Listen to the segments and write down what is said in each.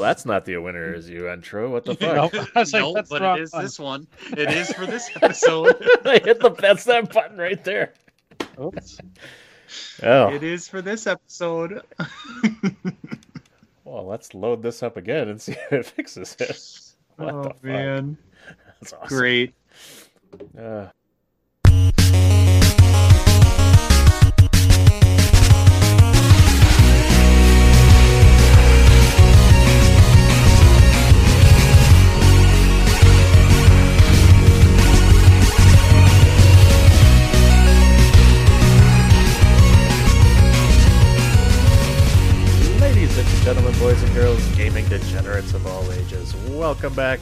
Well, that's not the winner is you intro. What the Nope. fuck? I was like, no, that's but it is one. this one. It is for this episode. I hit the that's that button right there. Oops. Oh, It is for this episode. well, let's load this up again and see if it fixes it. What oh the fuck? man, That's awesome. great. Uh, boys and girls, gaming degenerates of all ages, welcome back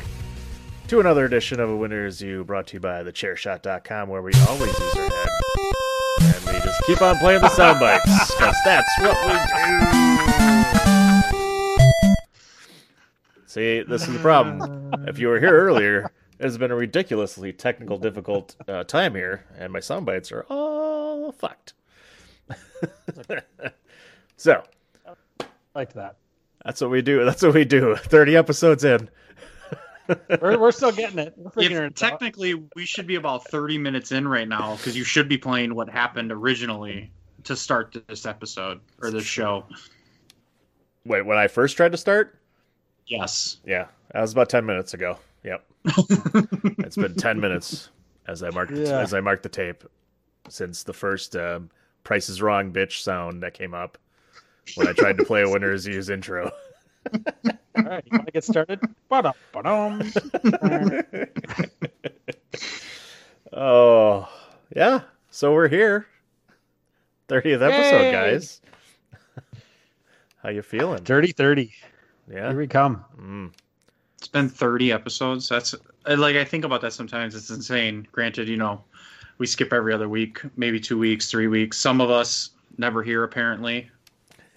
to another edition of A Winner's You brought to you by thechairshot.com where we always use our head and we just keep on playing the sound bites because that's what we do. See, this is the problem. If you were here earlier, it has been a ridiculously technical, difficult uh, time here, and my sound bites are all fucked. so, I liked that. That's what we do. That's what we do. 30 episodes in. We're, we're still getting it. We're figuring it out. technically, we should be about 30 minutes in right now because you should be playing what happened originally to start this episode or this show. Wait, when I first tried to start? Yes. Yeah, that was about ten minutes ago. Yep, it's been ten minutes as I marked Yeah. as I marked the tape since the first um, "Price is Wrong" bitch sound that came up when I tried to play a winner's use intro. All right, you want to get started? Ba-dum, ba-dum. oh, yeah. So we're here, thirtieth episode, Yay! guys. How you feeling? Dirty 30. Yeah. Here we come. Mm. It's been 30 episodes. That's like I think about that sometimes. It's insane. Granted, you know, we skip every other week, maybe two weeks, three weeks. Some of us never here apparently.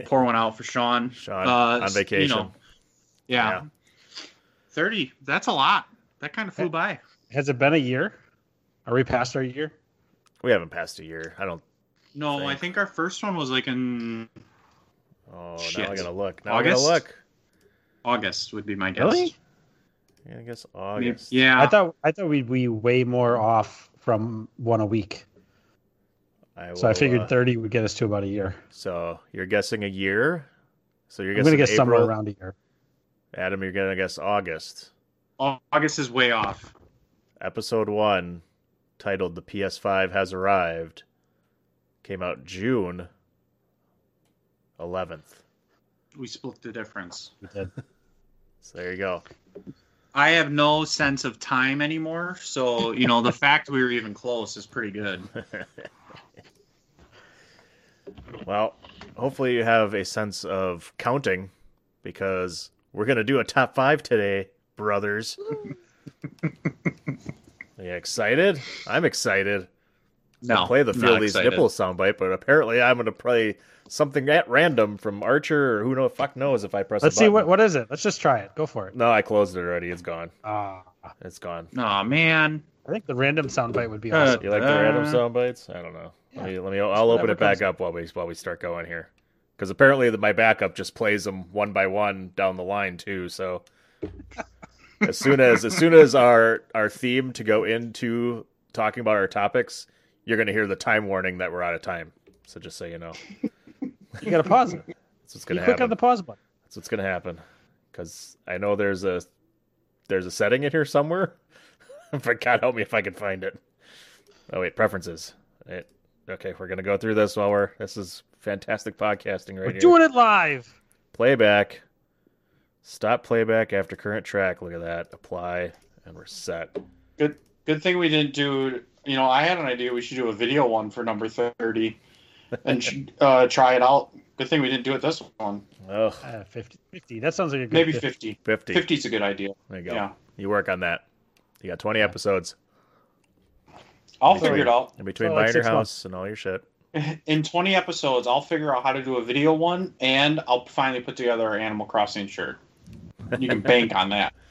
Pour one out for Sean. Sean Uh, on vacation. You know, yeah. Yeah. 30. That's a lot. That kind of flew by. Has it been a year? Are we past our year? We haven't passed a year. I don't. No, I Think. think our first one was like in Oh, now Shit. I'm gonna look. Now I'm August? gonna look. August would be my guess. Really? Yeah, I guess Maybe- August. Yeah. I thought I thought we'd be way more off from one a week. I So I figured uh, 30 would get us to about a year. So you're guessing a year. So you're I'm going to guess April. somewhere around a year. Adam, you're gonna guess August. August is way off. Episode one, titled "The PS5 Has Arrived," came out June 11th. we split the difference. We did. So there you go. I have no sense of time anymore, so you know the fact we were even close is pretty good. Well, hopefully you have a sense of counting because we're gonna do a top five today, brothers. Are you excited? I'm excited. No, play the not feel these excited. nipples soundbite, but apparently I'm gonna play something at random from Archer or who know fuck knows if I press. Let's see what what is it. Let's just try it. Go for it. No, I closed it already. It's gone. Ah, It's gone. Oh man, I think the random soundbite would be Uh, awesome. You like the random Uh, sound bites? I don't know. Yeah. Let me, let me. I'll open it back comes- up while we while we start going here, because apparently the, my backup just plays them one by one down the line too. So as soon as as soon as our our theme to go into talking about our topics, you're gonna hear the time warning that we're out of time. So just so you know, You gotta pause it. that's what's gonna quick happen. on the pause button. That's what's gonna happen. Because I know there's a there's a setting in here somewhere. but God help me if I can find it. Oh wait, preferences. It, okay, we're gonna go through this while we're. This is fantastic podcasting right We're here. doing it live. Playback. Stop playback after current track. Look at that. Apply, and we're set. good good thing we didn't do. You know, I had an idea we should do a video one for number thirty, and uh, try it out. Good thing we didn't do it this one. Oh, Uh, 50, 50. That sounds like a good Maybe 50. 50. 50. 50 is a good idea. There you go. Yeah. You work on that. You got 20 episodes I'll Between- figure it out. in between So, like buying your six months. house and all your shit. In 20 episodes, I'll figure out how to do a video one, and I'll finally put together an Animal Crossing shirt. You can bank on that.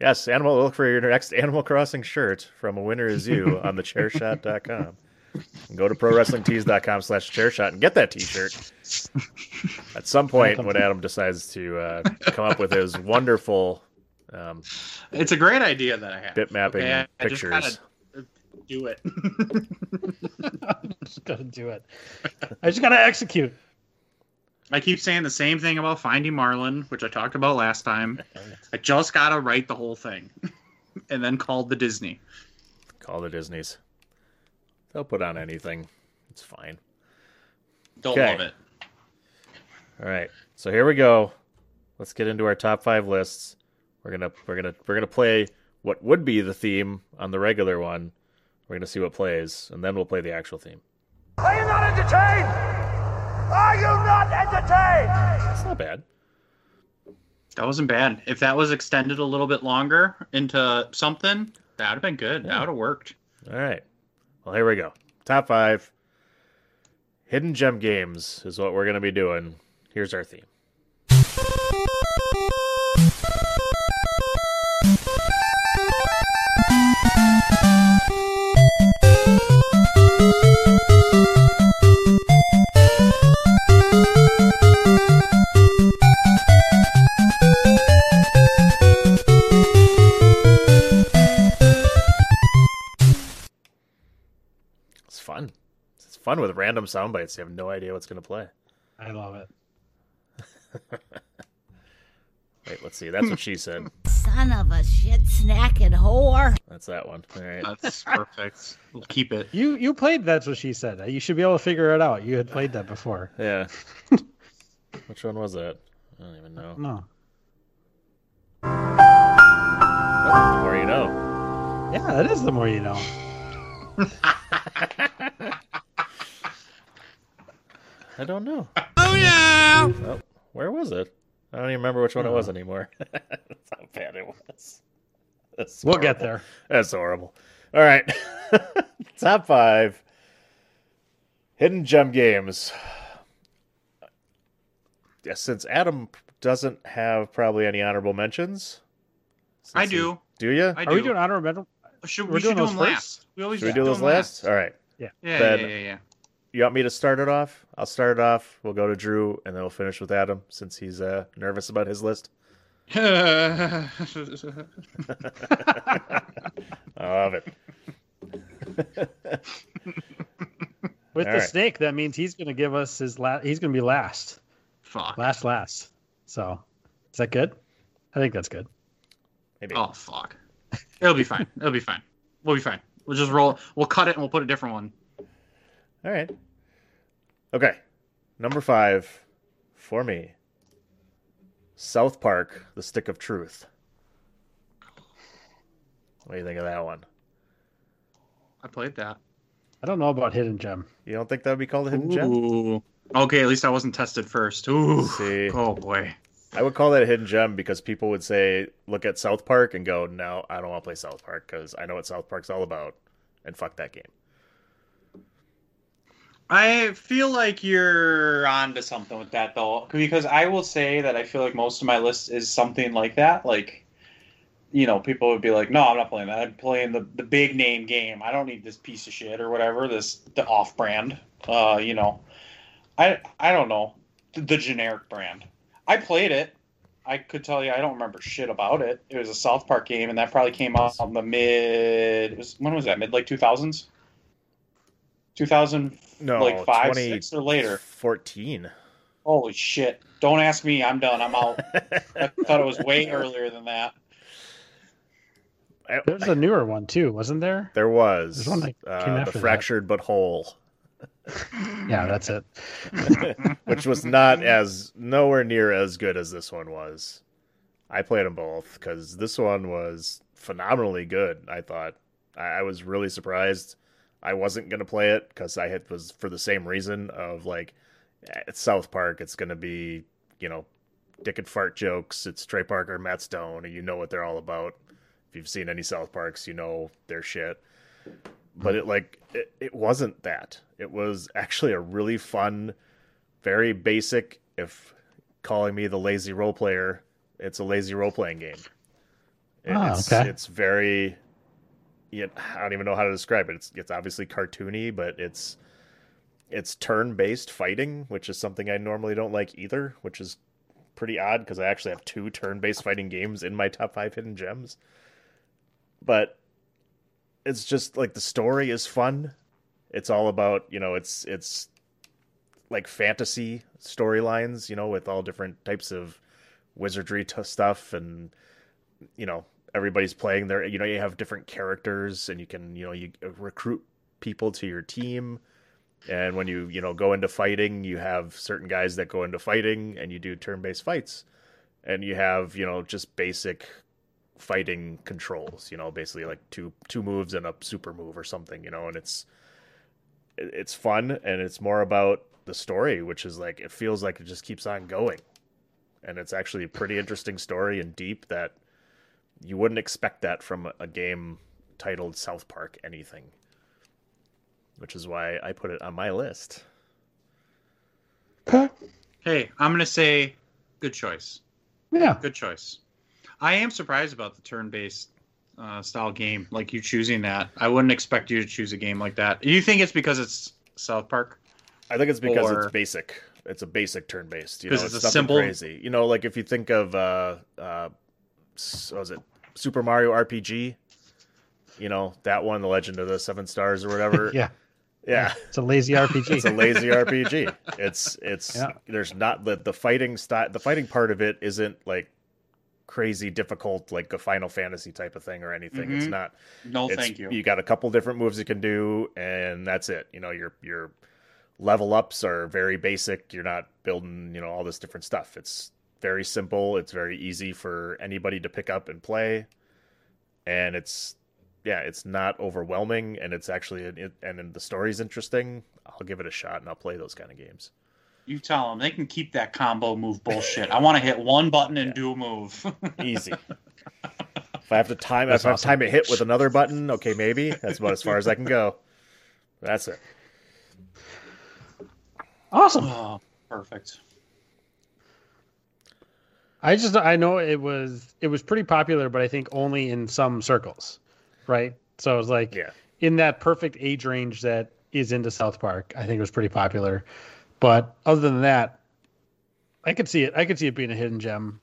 Yes, animal. Look for your next Animal Crossing shirt from a winner is you on the chairshot.com. And go to prowrestlingtees.com slash chairshot and get that t-shirt. At some point, when Adam decides to uh, come up with his wonderful um, It's a great idea that I have. bit mapping Okay, I just pictures, gotta do it. I'm just gonna do it. I just gotta execute. I keep saying the same thing about Finding Marlin, which I talked about last time. I just gotta write the whole thing, and then call the Disney. call the Disney's. They'll put on anything. It's fine. Don't Okay. love it. All right. So here we go. Let's get into our top five lists. We're gonna we're gonna we're gonna play what would be the theme on the regular one. We're gonna see what plays, and then we'll play the actual theme. Are you not entertained? Are you not entertained? It's not bad. That wasn't bad. If that was extended a little bit longer into something, that would have been good. That would have worked. All right. Well, here we go. Top five. Hidden gem games is what we're gonna be doing. Here's our theme. Fun with random sound bites. You have no idea what's gonna play. I love it. Wait, let's see. That's what she said. Son of a shit snacking whore. That's that one. All right. That's perfect. We'll keep it. You you played that's what she said. You should be able to figure it out. You had played that before. Yeah. Which one was that? I don't even know. No. Oh, the more you know. Yeah, that is the more you know. I don't know. Oh yeah. where was it? I don't even remember which one it was uh. anymore. That's how bad it was. That's We'll get there. That's horrible. All right. Top five hidden gem games. Yeah, since Adam doesn't have probably any honorable mentions. I since he- do. do you? I Are do. we doing honorable mention? should, we're we should do those them first? last. We always Should we do do those them last? All right. Yeah, Then- yeah, yeah, You want me to start it off? I'll start it off. We'll go to Drew, and then we'll finish with Adam since he's uh, nervous about his list. I love it. With All the right. snake, that means he's going to give us his last. He's going to be last, Fuck. last, last. So, is that good? I think that's good. Maybe. Oh fuck. It'll be fine. It'll be fine. We'll be fine. We'll just roll. We'll cut it and we'll put a different one. All right. Okay. Number five for me. South Park: The Stick of Truth. What do you think of that one? I played that. I don't know about Hidden Gem. You don't think that would be called a hidden gem? Ooh. Okay, at least I wasn't tested first. Ooh. See. Oh boy. I would call that a hidden gem because people would say, look at South Park and go, no, I don't want to play South Park because I know what South Park's all about, and fuck that game. I feel like you're onto something with that though, because I will say that I feel like most of my list is something like that. Like, you know, people would be like, "No, I'm not playing that. I'm playing the the big name game. I don't need this piece of shit or whatever. This the off brand. Uh, you know, I I don't know the, the generic brand. I played it. I could tell you I don't remember shit about it. It was a South Park game, and that probably came out on the mid. Was, when was that? Mid like 2000s. 2000 No, like five, six or later. 14. Holy shit! Don't ask me. I'm done. I'm out. I thought it was way earlier than that. There's a newer one too, wasn't there? There was There's one that came uh, after the that. fractured but whole, Yeah, that's it. which was not as nowhere near as good as this one was. I played them both because this one was phenomenally good. I thought I, I was really surprised. I wasn't gonna play it because I had was for the same reason of like it's South Park. It's gonna be you know dick and fart jokes. It's Trey Parker, Matt Stone, and you know what they're all about. If you've seen any South Parks, you know their shit. But it like it, it wasn't that. It was actually a really fun, very basic. If calling me the lazy role player, it's a lazy role playing game. It- Ah, it's, okay. it's very. Yeah, I don't even know how to describe it. It's it's obviously cartoony, but it's it's turn based fighting, which is something I normally don't like either, which is pretty odd because I actually have two turn based fighting games in my top five hidden gems. But it's just like the story is fun. It's all about, you know, it's it's like fantasy storylines, you know, with all different types of wizardry t- stuff and you know, everybody's playing there. you know, you have different characters and you can, you know, you uh, recruit people to your team and when you, you know, go into fighting, you have certain guys that go into fighting and you do turn-based fights. And you have, you know, just basic fighting controls, you know, basically like two two moves and a super move or something, you know, and it's it's fun and it's more about the story, which is like it feels like it just keeps on going. And it's actually a pretty interesting story and deep that you wouldn't expect that from a- a game titled South Park anything. Which is why I put it on my list. Hey, I'm gonna say, good choice. Yeah. Good choice. I am surprised about the turn-based uh, style game, like you choosing that. I wouldn't expect you to choose a game like that. You think it's because it's South Park? I think it's because Or- it's basic. It's a basic turn based. You know, 'Cause it's, it's a simple- crazy. You know, like if you think of uh uh s- what was it Super Mario RPG? You know, that one, The Legend of the Seven Stars or whatever. Yeah. Yeah. It's a lazy RPG. It's a lazy RPG. It's it's Yeah. there's not the the fighting style the fighting part of it isn't like crazy difficult like a Final Fantasy type of thing or anything. It's Mhm. not No, it's, thank you. You got a couple different moves you can do, and that's it. You know, your your level ups are very basic. You're not building, you know, all this different stuff. It's very simple. It's very easy for anybody to pick up and play, and it's yeah, it's not overwhelming, and it's actually it, and the story's interesting. I'll give it a shot, and I'll play those kind of games. You tell them they can keep that combo move bullshit. I want to hit one button and do a move. Easy. if I have to time, That's if I have awesome. time to hit with another button, okay, maybe that's about as far as I can go. That's it. awesome. oh, perfect. I just I know it was it was pretty popular, but I think only in some circles, right? So it was like Yeah. in that perfect age range that is into South Park. I think it was pretty popular, but other than that, I could see it. I could see it being a hidden gem.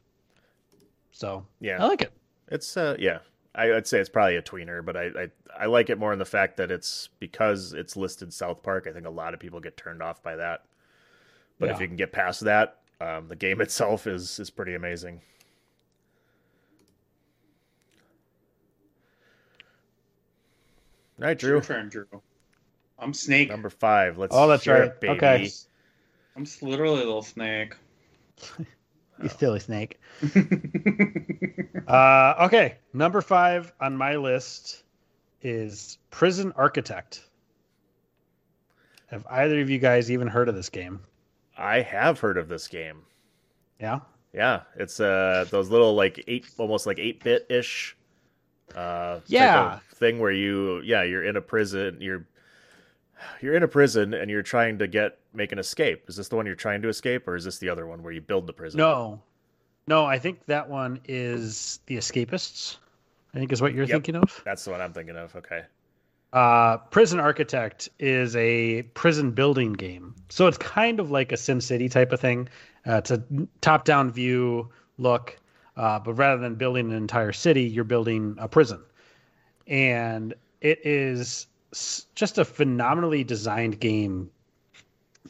So Yeah. I like it. It's uh yeah. I, I'd say it's probably a tweener, but I, I I like it more in the fact that it's because it's listed South Park. I think a lot of people get turned off by that. But if you can get past that, um, the game itself is is pretty amazing. All right, Drew. Your turn, Drew. I'm Snake. Number five. Let's Oh, that's right. it, baby. Okay. I'm literally a little snake. you silly snake. uh, okay, number five on my list is Prison Architect. Have either of you guys even heard of this game? I have heard of this game. Yeah. Yeah, it's uh those little like eight, almost like eight bit ish. Uh, type Yeah. of thing where you, yeah, you're in a prison. You're you're in a prison and you're trying to get make an escape. Is this the one you're trying to escape, or is this the other one where you build the prison? No, no, I think that one is The Escapists. I think is what you're Yep. thinking of. that's the one I'm thinking of. Okay. Uh, Prison Architect is a prison building game, so it's kind of like a Sim City type of thing. Uh, it's a top-down view look, uh, but rather than building an entire city, you're building a prison, and it is just a phenomenally designed game.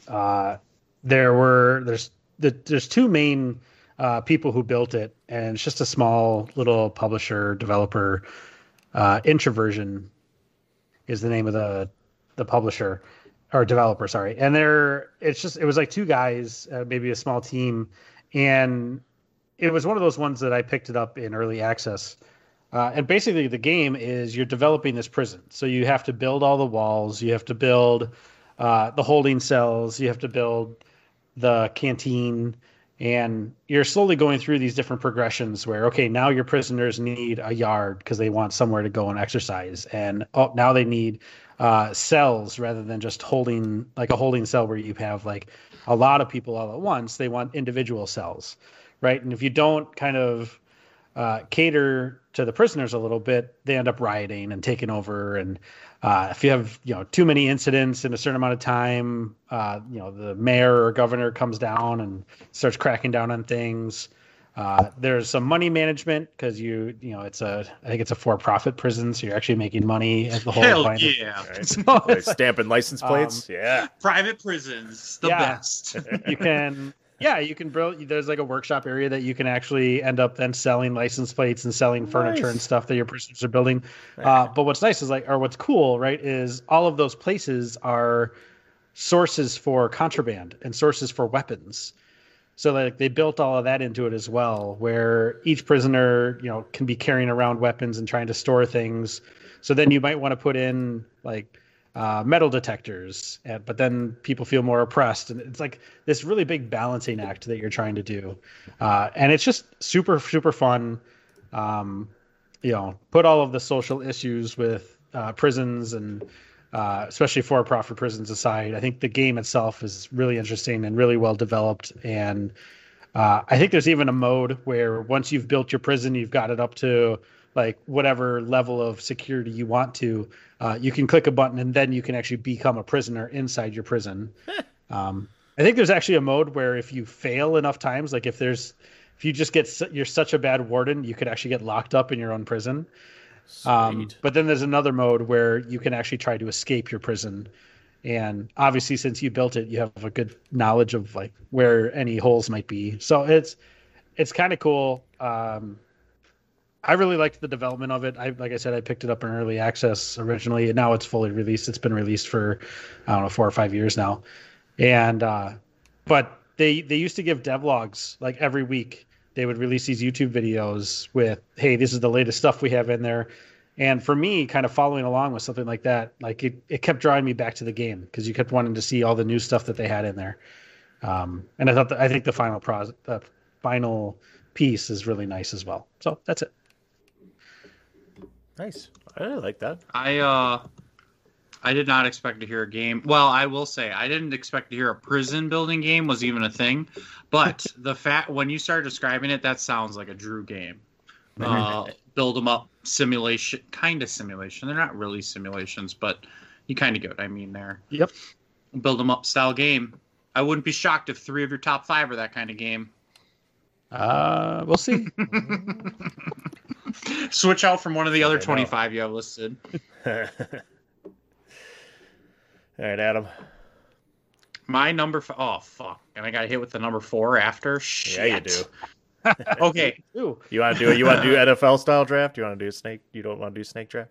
Uh, there were there's the, there's two main uh, people who built it, and it's just a small little publisher developer. Uh, Introversion is the name of the the publisher or developer, sorry. And they're it's just it was like two guys, uh, maybe a small team, and it was one of those ones that I picked it up in early access. Uh, and basically, the game is you're developing this prison, so you have to build all the walls, you have to build uh, the holding cells, you have to build the canteen, and you're slowly going through these different progressions where okay now your prisoners need a yard because they want somewhere to go and exercise. And oh now they need uh, cells rather than just holding like a holding cell where you have like a lot of people all at once. They want individual cells right? And if you don't kind of uh, cater to the prisoners a little bit they end up rioting and taking over and uh, if you have you know too many incidents in a certain amount of time, uh, you know the mayor or governor comes down and starts cracking down on things. Uh, there's some money management because you you know it's a I think it's a for-profit prison, so you're actually making money at the whole Hell time. yeah. All right. So Like it's like, stamping license plates. yeah. Private prisons, the Yeah. best. you can yeah you can build there's like a workshop area that you can actually end up then selling license plates and selling furniture and stuff that your prisoners are building. Uh, but what's nice is like or what's cool right is all of those places are sources for contraband and sources for weapons. So like they built all of that into it as well where each prisoner you know can be carrying around weapons and trying to store things. So then you might want to put in like uh, metal detectors, but then people feel more oppressed, and it's like this really big balancing act that you're trying to do, uh, and it's just super super fun. Um, you know, put all of the social issues with uh, prisons and uh, especially for profit prisons aside, I think the game itself is really interesting and really well developed. And uh, I think there's even a mode where once you've built your prison, you've got it up to like whatever level of security you want to, uh, you can click a button and then you can actually become a prisoner inside your prison. um, I think there's actually a mode where if you fail enough times, like if there's if you just get you're such a bad warden, you could actually get locked up in your own prison. Um, but then there's another mode where you can actually try to escape your prison. And obviously, since you built it, you have a good knowledge of like where any holes might be. So it's it's kind of cool. Um, I really liked the development of it. I like I said, I picked it up in early access originally, and now it's fully released. It's been released for I don't know four or five years now, and uh, but they they used to give devlogs like every week. They would release these YouTube videos with, "Hey, this is the latest stuff we have in there." And for me, kind of following along with something like that, like it, it kept drawing me back to the game because you kept wanting to see all the new stuff that they had in there. Um, and I thought that, I think the final pros, the final piece is really nice as well. So that's it. Nice. I like that. I uh I did not expect to hear a game. Well, I will say I didn't expect to hear a prison building game was even a thing. But the fact when you started describing it, that sounds like a Drew game. Uh, build them up simulation, kind of simulation. They're not really simulations, but you kind of get what I mean there. Yep. Build them up style game. I wouldn't be shocked if three of your top five are that kind of game. Uh, we'll see. Switch out from one of the other 25 you have listed. All right, Adam. My number, f- oh fuck, and I got hit with the number four after. Shit. Yeah, you do. Okay, Ooh, You want to do it? You want to do NFL style draft? You want to do a snake? You don't want to do snake draft?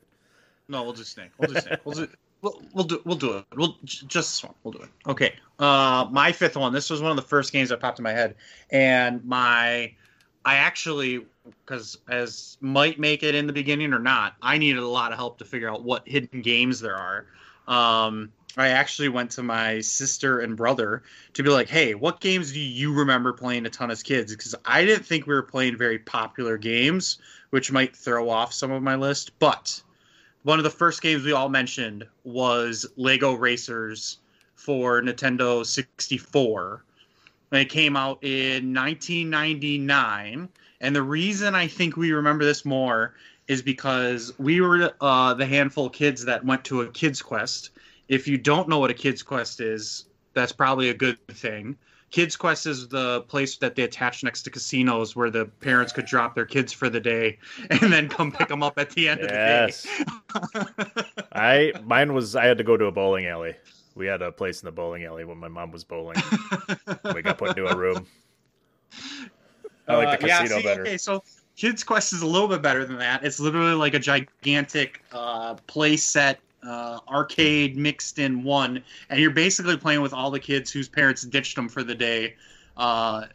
no, we'll do snake. We'll do snake. We'll do. We'll, we'll do we'll do it. We'll just. We'll do it. Okay. Uh, my fifth one. This was one of the first games that popped in my head, and my I actually because as might make it in the beginning or not, I needed a lot of help to figure out what hidden games there are. Um, I actually went to my sister and brother to be like, "Hey, what games do you remember playing a ton as kids?" Because I didn't think we were playing very popular games, which might throw off some of my list. But one of the first games we all mentioned was Lego Racers for Nintendo 64. And it came out in 1999. And the reason I think we remember this more is because we were uh, the handful of kids that went to a Kids Quest. If you don't know what a Kids Quest is, that's probably a good thing. Kids Quest is the place that they attach next to casinos where the parents could drop their kids for the day and then come pick them up at the end Yes. of the day. I mine was I had to go to a bowling alley. We had a place in the bowling alley when my mom was bowling. we got put into a room. I like the Uh, yeah, casino see, better. Okay, so Kids Quest is a little bit better than that. It's literally like a gigantic uh, play set uh, arcade mixed in one, and you're basically playing with all the kids whose parents ditched them for the day, uh,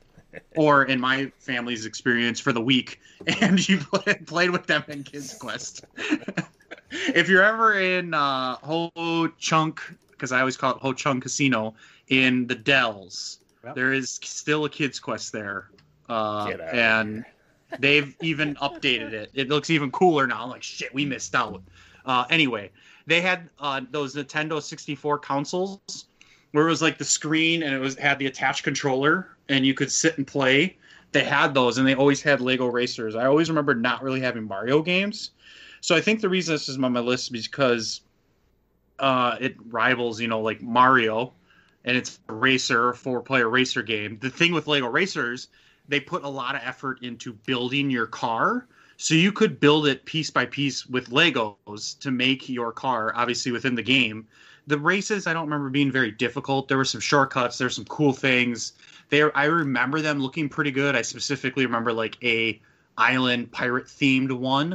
or in my family's experience, for the week, and you play, played with them in Kids Quest. if you're ever in uh, Ho Chunk, because I always call it Ho Chunk Casino in the Dells, Yep. there is still a Kids Quest there. Uh, and they've even updated it. It looks even cooler now. I'm like, shit, we missed out. Uh, anyway, they had uh, those Nintendo 64 consoles where it was like the screen and it was had the attached controller and you could sit and play. They had those and they always had Lego Racers. I always remember not really having Mario games. So I think the reason this is on my list is because uh, it rivals, you know, like Mario, and it's a racer, four player racer game. The thing with Lego Racers, they put a lot of effort into building your car. So you could build it piece by piece with Legos to make your car, obviously within the game. The races I don't remember being very difficult. There were some shortcuts. There's some cool things. They I remember them looking pretty good. I specifically remember like a island pirate themed one.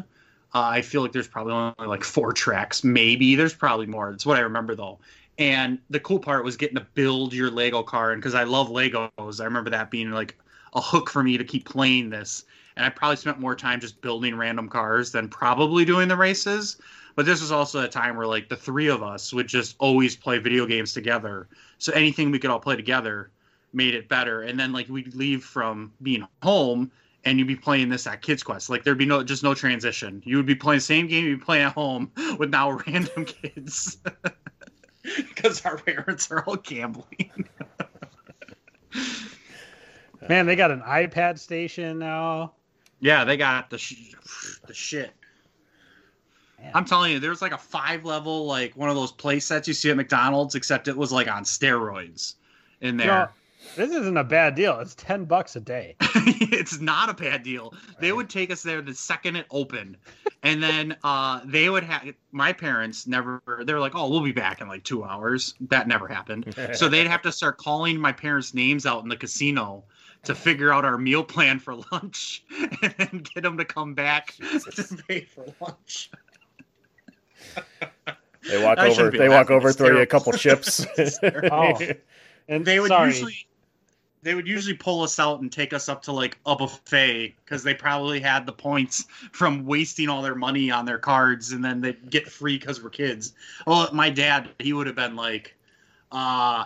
Uh, I feel like there's probably only like four tracks, maybe. There's probably more. That's what I remember though. And the cool part was getting to build your Lego car, and because I love Legos, I remember that being like a hook for me to keep playing this. And I probably spent more time just building random cars than probably doing the races. But this was also a time where like the three of us would just always play video games together. So anything we could all play together made it better. And then like we'd leave from being home and you'd be playing this at Kids Quest. Like there'd be no just no transition. You would be playing the same game you'd be playing at home with now random kids. Because our parents are all gambling. Man, they got an iPad station now. Yeah, they got the sh- the shit. Man. I'm telling you, there's like a five level like one of those play sets you see at McDonald's, except it was like on steroids in You there. Know, this isn't a bad deal. It's ten bucks a day. it's not a bad deal. They would take us there the second it opened, and then uh, they would have my parents never. They were like, "Oh, we'll be back in like two hours." That never happened. so they'd have to start calling my parents' names out in the casino to figure out our meal plan for lunch, and then get them to come back to pay for lunch. They walk I over. They walk over, throw you a couple chips. Oh, and They would sorry, usually they would usually pull us out and take us up to like a buffet because they probably had the points from wasting all their money on their cards and then they get free because we're kids. Well, my dad, he would have been like, uh,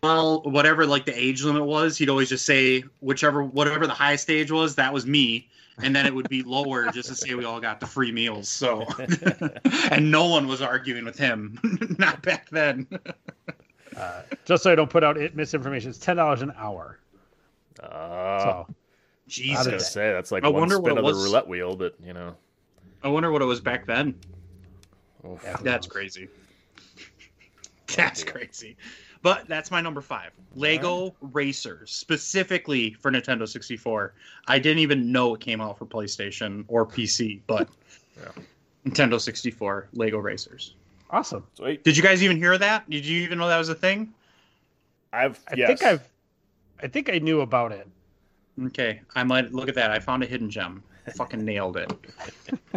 twelve, whatever like the age limit was. He'd always just say whichever whatever the highest age was, that was me. And then it would be lower just to say we all got the free meals. So, and no one was arguing with him, not back then. Uh, just so I don't put out it misinformation, it's ten dollars an hour. Uh, So I was Jesus. gonna say that's like I one wonder what spin it of the was. roulette wheel, but you know. I wonder what it was back then. oof. That's crazy. That's crazy. But that's my number five. Lego Racers, specifically for Nintendo 64. I didn't even know it came out for PlayStation or PC, but Yeah. Nintendo 64, Lego Racers. Awesome. Sweet. Did you guys even hear that? Did you even know that was a thing? I've. I yes. think I've, I think I knew about it. Okay, I might look at that. I found a hidden gem. fucking nailed it.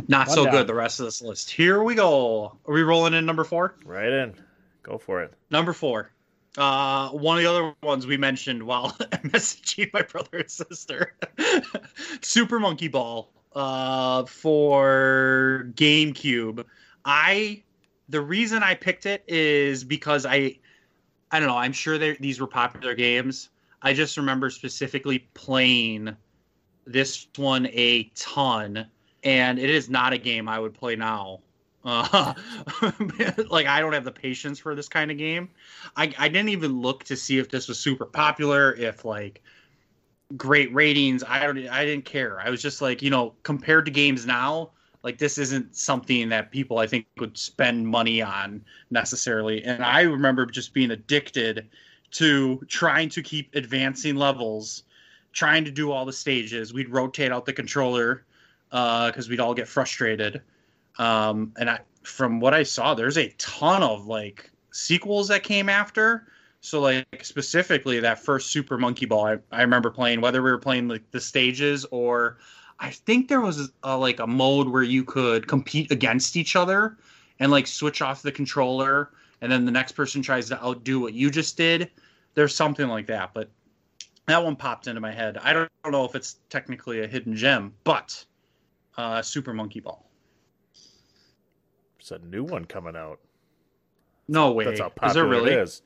Not so down. good. The rest of this list. Here we go. Are we rolling in number four? Right in. Go for it. Number four. Uh, one of the other ones we mentioned while messaging my brother and sister. Super Monkey Ball uh, for GameCube. I the reason I picked it is because I I don't know. I'm sure these were popular games. I just remember specifically playing this one a ton, and it is not a game I would play now. Uh, like I don't have the patience for this kind of game. I, I didn't even look to see if this was super popular, if like great ratings. I don't I didn't care. I was just like, you know, compared to games now, like this isn't something that people I think would spend money on necessarily. And I remember just being addicted to trying to keep advancing levels, trying to do all the stages. We'd rotate out the controller because we'd all get frustrated. Um, and I, from what I saw, there's a ton of like sequels that came after. So like specifically that first Super Monkey Ball, I, I remember playing whether we were playing like the stages or I think there was a, like a mode where you could compete against each other and like switch off the controller and then the next person tries to outdo what you just did. There's something like that, but that one popped into my head. I don't, I don't know if it's technically a hidden gem, but uh, Super Monkey Ball. There's a new one coming out. No way. That's how is there popular really? it is.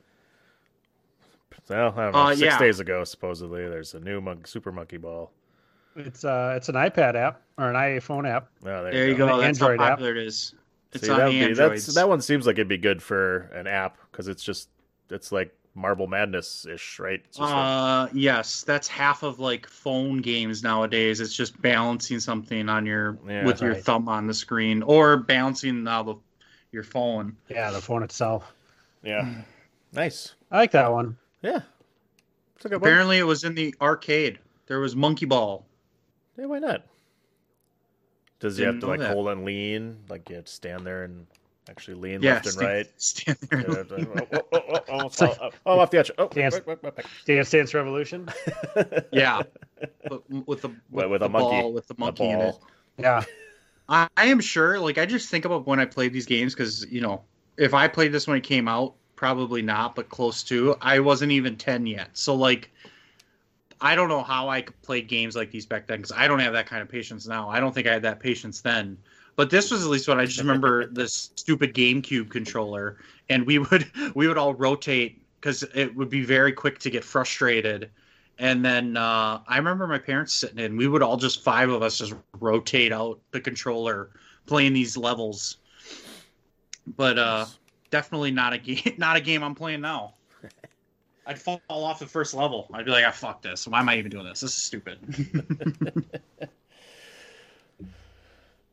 Well, I don't know. Uh, Six yeah. days ago, supposedly, there's a new mon- Super Monkey Ball. It's uh, it's an iPad app or an iPhone app. Oh, there, There you go. go. That's Android how app. popular it is. It's See, on that'd the be- Androids. that's, that one seems like it'd be good for an app because it's just it's like Marble Madness ish, right? It's just like- Uh, yes, that's half of like phone games nowadays. It's just balancing something on your Yeah, with your right. thumb on the screen or balancing now the your phone. Yeah, the phone itself. yeah, nice. I like that one. Yeah, it's a good one. Apparently, it was in the arcade. There was Monkey Ball. Yeah, why not? Does you have to like that. hold and lean? Like you have to stand there and actually lean Yeah, left and right. Stand there. Yeah, and- oh, oh, oh, oh, almost oh, oh, off the edge. Oh, Dance. wait, wait, wait, wait. Dance Dance Revolution. yeah, but with the with, with the a monkey. ball with the A monkey in it. Yeah, I, I am sure. Like I just think about when I played these games because you know if I played this when it came out, probably not, but close to. I wasn't even ten yet, so like I don't know how I could play games like these back then because I don't have that kind of patience now. I don't think I had that patience then. But this was at least what I just remember this stupid GameCube controller, and we would we would all rotate because it would be very quick to get frustrated. And then uh, I remember my parents sitting in. We would all just five of us just rotate out the controller, playing these levels. But uh, definitely not a game. Not a game I'm playing now. I'd fall off the first level. I'd be like, "Ah, fuck this. Why am I even doing this? This is stupid."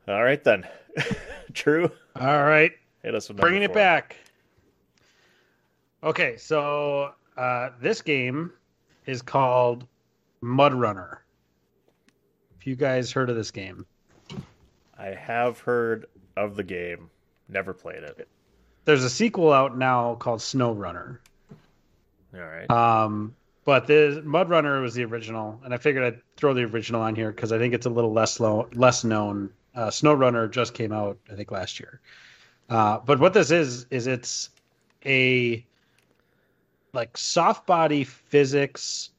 All right then. True. all right. Hit us with bringing number it back. Okay, so uh, this game is called Mud Runner. If you guys heard of this game, I have heard of the game, never played it. there's a sequel out now called Snow Runner. All right. Um, but the Mud Runner was the original, and I figured I'd throw the original on here because I think it's a little less low, less known. Uh, Snow Runner just came out, I think, last year. Uh, but what this is is it's a like soft body physics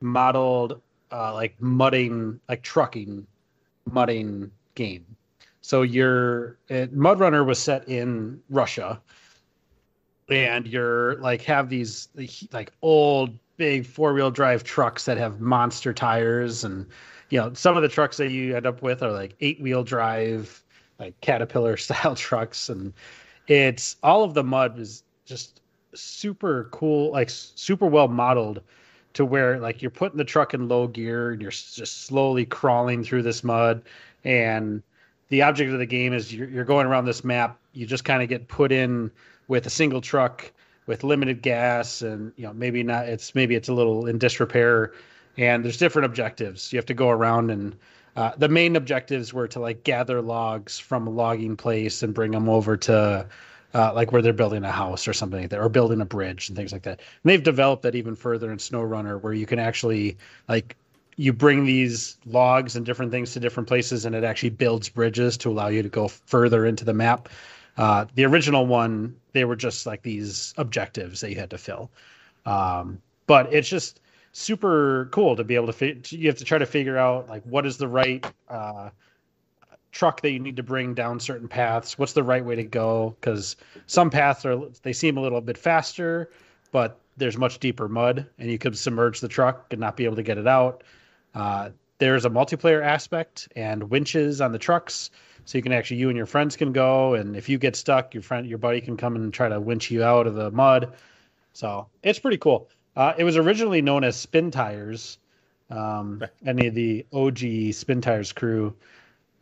modeled uh, like mudding, like trucking mudding game. So your Mud Runner was set in Russia, and you're like have these like old big four wheel drive trucks that have monster tires, and you know some of the trucks that you end up with are like eight wheel drive, like Caterpillar style trucks, and it's all of the mud is just super cool, like super well modeled to where like you're putting the truck in low gear and you're just slowly crawling through this mud and the object of the game is you're, you're going around this map you just kind of get put in with a single truck with limited gas and you know maybe not it's maybe it's a little in disrepair and there's different objectives you have to go around and uh, the main objectives were to like gather logs from a logging place and bring them over to uh, like where they're building a house or something like that, or building a bridge and things like that. And they've developed that even further in SnowRunner, where you can actually like you bring these logs and different things to different places, and it actually builds bridges to allow you to go further into the map. Uh, the original one, they were just like these objectives that you had to fill. Um, but it's just super cool to be able to fi- you have to try to figure out like what is the right uh, truck that you need to bring down certain paths. What's the right way to go? Because some paths are they seem a little bit faster but there's much deeper mud and you could submerge the truck and not be able to get it out. Uh, there's a multiplayer aspect and winches on the trucks so you can actually you and your friends can go and if you get stuck your friend your buddy can come and try to winch you out of the mud so it's pretty cool uh, it was originally known as Spintires um, any of the og Spintires crew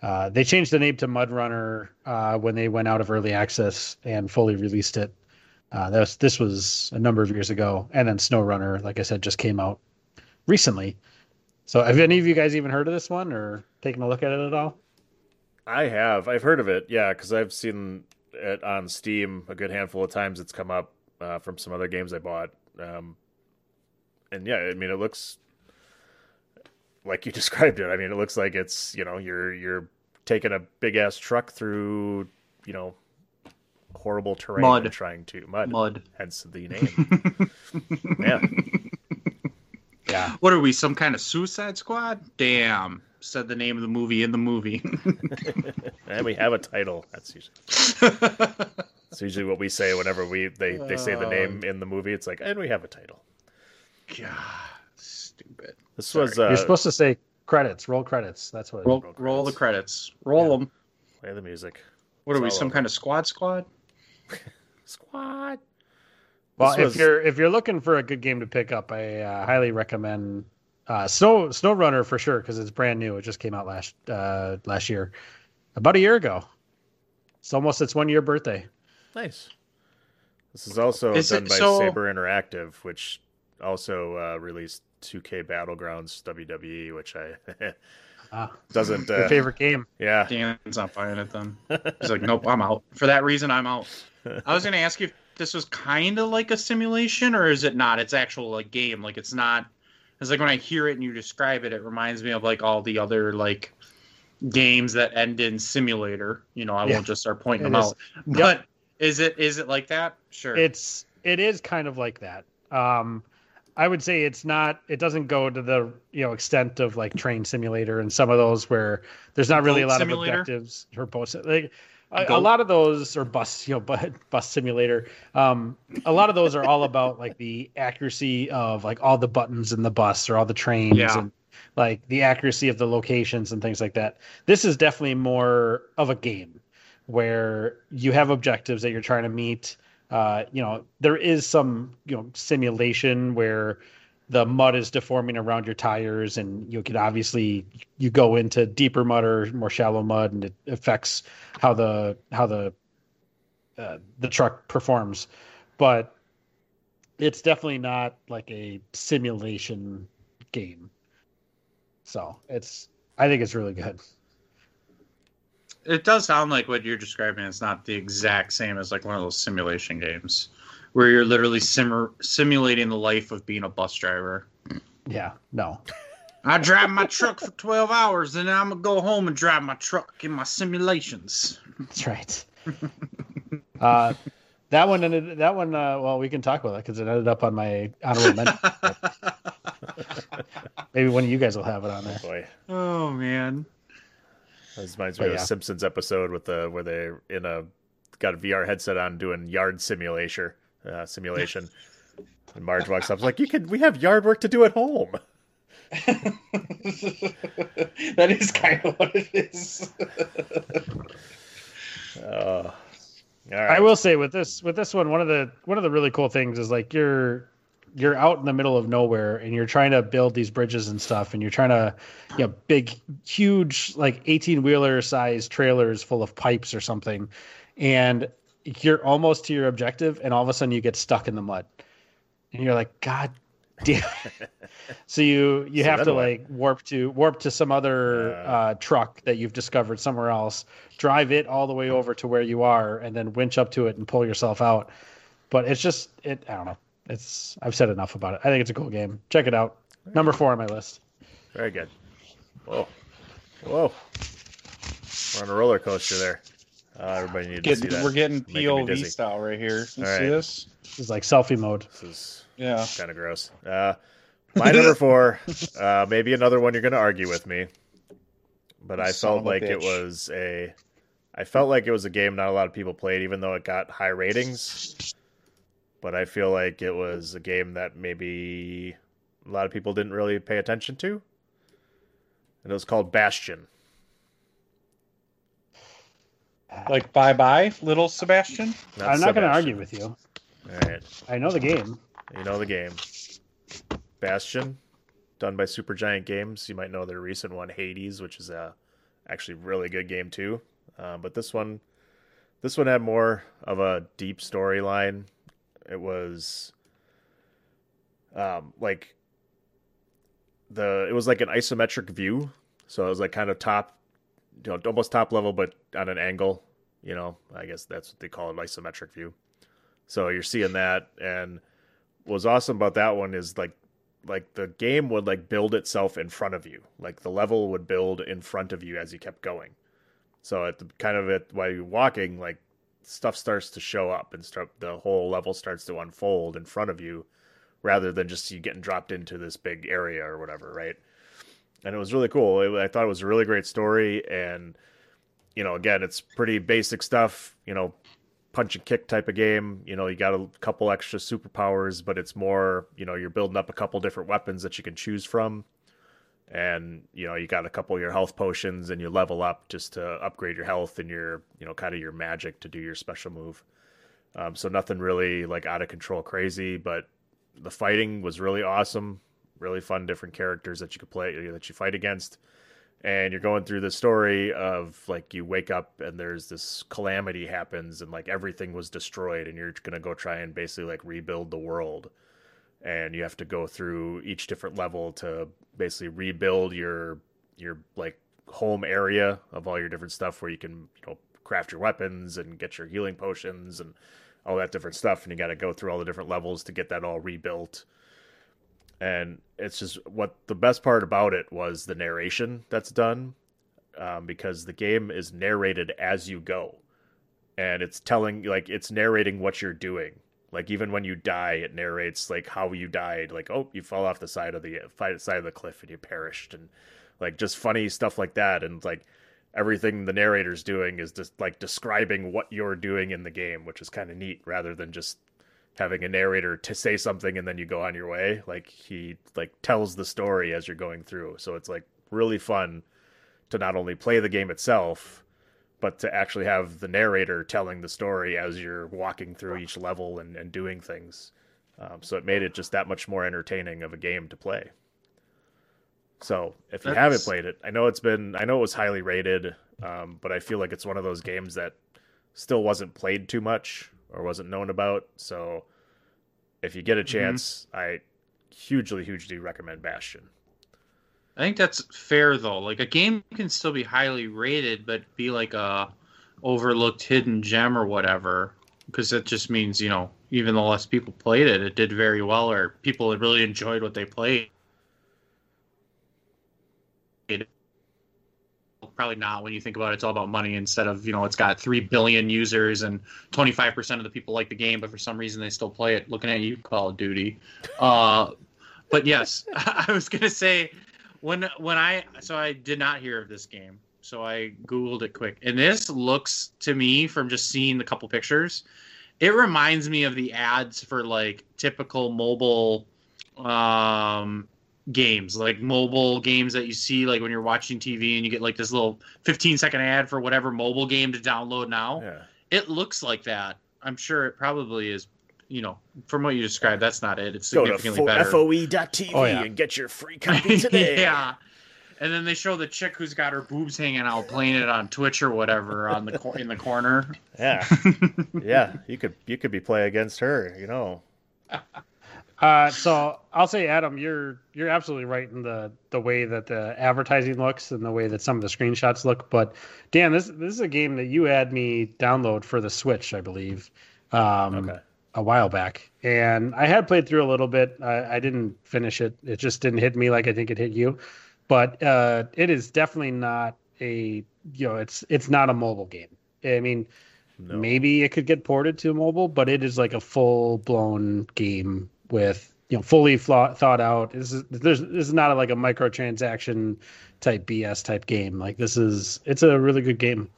uh, they changed the name to Mud Runner uh, when they went out of early access and fully released it. Uh, was, this was a number of years ago, and then Snow Runner, like I said, just came out recently. So, have any of you guys even heard of this one or taken a look at it at all? I have. I've heard of it. Yeah, because I've seen it on Steam a good handful of times. It's come up uh, from some other games I bought. Um, and yeah, I mean, it looks like you described it. I mean, it looks like it's you know you're you're taking a big ass truck through you know horrible terrain Mud. and trying to mud Mud. hence the name. Yeah. What are we? Some kind of Suicide Squad? Damn. Said the name of the movie in the movie. and we have a title. That's usually that's usually what we say whenever we they they say the name in the movie. It's like and we have a title. God, stupid. This was uh, You're supposed to say credits, roll credits. That's what. Roll, roll the credits. Roll them. play the music. What are we? Some over. kind of squad squad? Squad. Well, This if was- you're if you're looking for a good game to pick up, I uh, highly recommend uh, Snow Snow Runner for sure because it's brand new. It just came out last uh, last year, about a year ago. It's almost its one year birthday. Nice. This is also Is done it- by so- Saber Interactive, which also uh, released 2K Battlegrounds WWE, which I Ah, doesn't. your Uh, favorite game? yeah, Dan's not buying it then. He's like, nope, I'm out. For that reason, I'm out. I was gonna ask you if this was kind of like a simulation, or is it not? It's actual like game. Like it's not. It's like when I hear it and you describe it, it reminds me of like all the other like games that end in simulator. You know, I Yeah. won't just start pointing It them is. out. But is it is it like that? Sure. It's it is kind of like that. Um, I would say it's not. It doesn't go to the you know extent of like Train Simulator and some of those where there's not really a lot Simulator? of objectives or both. Like a, a lot of those are bus you know bus, bus simulator. Um, a lot of those are all about like the accuracy of like all the buttons in the bus or all the trains Yeah. and like the accuracy of the locations and things like that. This is definitely more of a game where you have objectives that you're trying to meet. Uh, you know, there is some you know simulation where the mud is deforming around your tires, and you can obviously you go into deeper mud or more shallow mud, and it affects how the how the uh, the truck performs. But it's definitely not like a simulation game. So it's I think it's really good. It does sound like what you're describing is not the exact same as like one of those simulation games where you're literally simmer simulating the life of being a bus driver. Yeah, no. I drive my truck for 12 hours and then I'm going to go home and drive my truck in my simulations. That's right. uh, that one ended. That one. Uh, well, we can talk about that because it ended up on my honorable mention. Maybe one of you guys will have it on there. boy. oh, man. This reminds But me of yeah. a Simpsons episode with the where they're in a got a VR headset on doing yard simulation uh, simulation. and Marge walks up, is like, "You could, we have yard work to do at home." that is kind of what it is. Uh, all I will say with this with this one, one of the one of the really cool things is like you're you're out in the middle of nowhere and you're trying to build these bridges and stuff and you're trying to you know big huge like 18 wheeler size trailers full of pipes or something and you're almost to your objective and all of a sudden you get stuck in the mud and you're like god damn so you you So have to what? like warp to warp to some other uh, truck that you've discovered somewhere else drive it all the way over to where you are and then winch up to it and pull yourself out but it's just it i don't know it's i've said enough about it i think it's a cool game check it out number four on my list Very good. Whoa. Whoa. We're on a roller coaster there. Uh, everybody needs to see that. We're getting Making POV style right here. You All see right. this? It's like selfie mode. This is Yeah. kind of gross. Uh, my number four, uh, maybe another one you're going to argue with me, but I Son felt of a like it was a, I felt like it was a game not a lot of people played, even though it got high ratings. But I feel like it was a game that maybe a lot of people didn't really pay attention to, and it was called Bastion. Like bye bye, little Sebastian. I'm not going to argue with you. All right. I know the game. You know the game. Bastion, done by Supergiant Games. You might know their recent one, Hades, which is a actually really good game too. Uh, but this one, this one had more of a deep storyline. It was, um, like the it was like an isometric view, so it was like kind of top, you know, almost top level, but on an angle. You know, I guess that's what they call it, isometric view. So you're seeing that, and what was awesome about that one is like like the game would like build itself in front of you. Like the level would build in front of you as you kept going. So at the kind of it while you're walking like stuff starts to show up and start the whole level starts to unfold in front of you rather than just you getting dropped into this big area or whatever right? And it was really cool. It- i thought it was a really great story and you know again it's pretty basic stuff you know punch and kick type of game. You know, you got a couple extra superpowers, but it's more, you know, you're building up a couple different weapons that you can choose from. And, you know, you got a couple of your health potions and you level up just to upgrade your health and your, you know, kind of your magic to do your special move. Um, so nothing really like out of control crazy, but the fighting was really awesome. Really fun, different characters that you could play that you fight against and you're going through the story of like you wake up and there's this calamity happens and like everything was destroyed and you're gonna go try and basically like rebuild the world. And you have to go through each different level to basically rebuild your your like home area of all your different stuff where you can you know craft your weapons and get your healing potions and all that different stuff. And you got to go through all the different levels to get that all rebuilt and it's just what the best part about it was the narration that's done um, because the game is narrated as you go. And it's telling like it's narrating what you're doing. Like even when you die it narrates like how you died. Like oh you fell off the side of the side of the cliff and you perished. And like just funny stuff like that. And like everything the narrator's doing is just like describing what you're doing in the game which is kind of neat rather than just having a narrator to say something and then you go on your way like he like tells the story as you're going through. So it's like really fun to not only play the game itself but to actually have the narrator telling the story as you're walking through each level and, and doing things. Um, so it made it just that much more entertaining of a game to play. So if you That's- haven't played it i know it's been i know it was highly rated um, but i feel like it's one of those games that still wasn't played too much or wasn't known about. So if you get a mm-hmm. chance, I hugely, hugely recommend Bastion. I think that's fair though. Like a game can still be highly rated, but be like a overlooked hidden gem or whatever. Because that just means you know, even the less people played it, it did very well, or people really enjoyed what they played. Probably not when you think about it. It's all about money instead of you know, it's got three billion users and twenty five percent of the people like the game, but for some reason they still play it. Looking at you, Call of Duty. Uh, but yes, I was gonna say when when I so I did not hear of this game, so I googled it quick, and this looks to me from just seeing the couple pictures, it reminds me of the ads for like typical mobile um games like mobile games that you see like when you're watching tv and you get like this little 15 second ad for whatever mobile game to download now Yeah. it looks like that i'm sure it probably is you know from what you described that's not it it's Go to significantly fo- better foe.tv Oh, yeah. and get your free copy today. yeah. And then they show the chick who's got her boobs hanging out playing it on Twitch or whatever on the cor- in the corner. Yeah. yeah. You could you could be play against her, you know. Uh, so I'll say, Adam, you're you're absolutely right in the the way that the advertising looks and the way that some of the screenshots look. But Dan, this this is a game that you had me download for the Switch, I believe, um, Okay. a while back, and I had played through a little bit. I, I didn't finish it; it just didn't hit me like I think it hit you. but uh, it is definitely not a you know it's it's not a mobile game. I mean, No. maybe it could get ported to mobile, but it is like a full blown game with you know fully flaw- thought out. This is there's this is not a, like a microtransaction type BS type game. Like this is it's a really good game.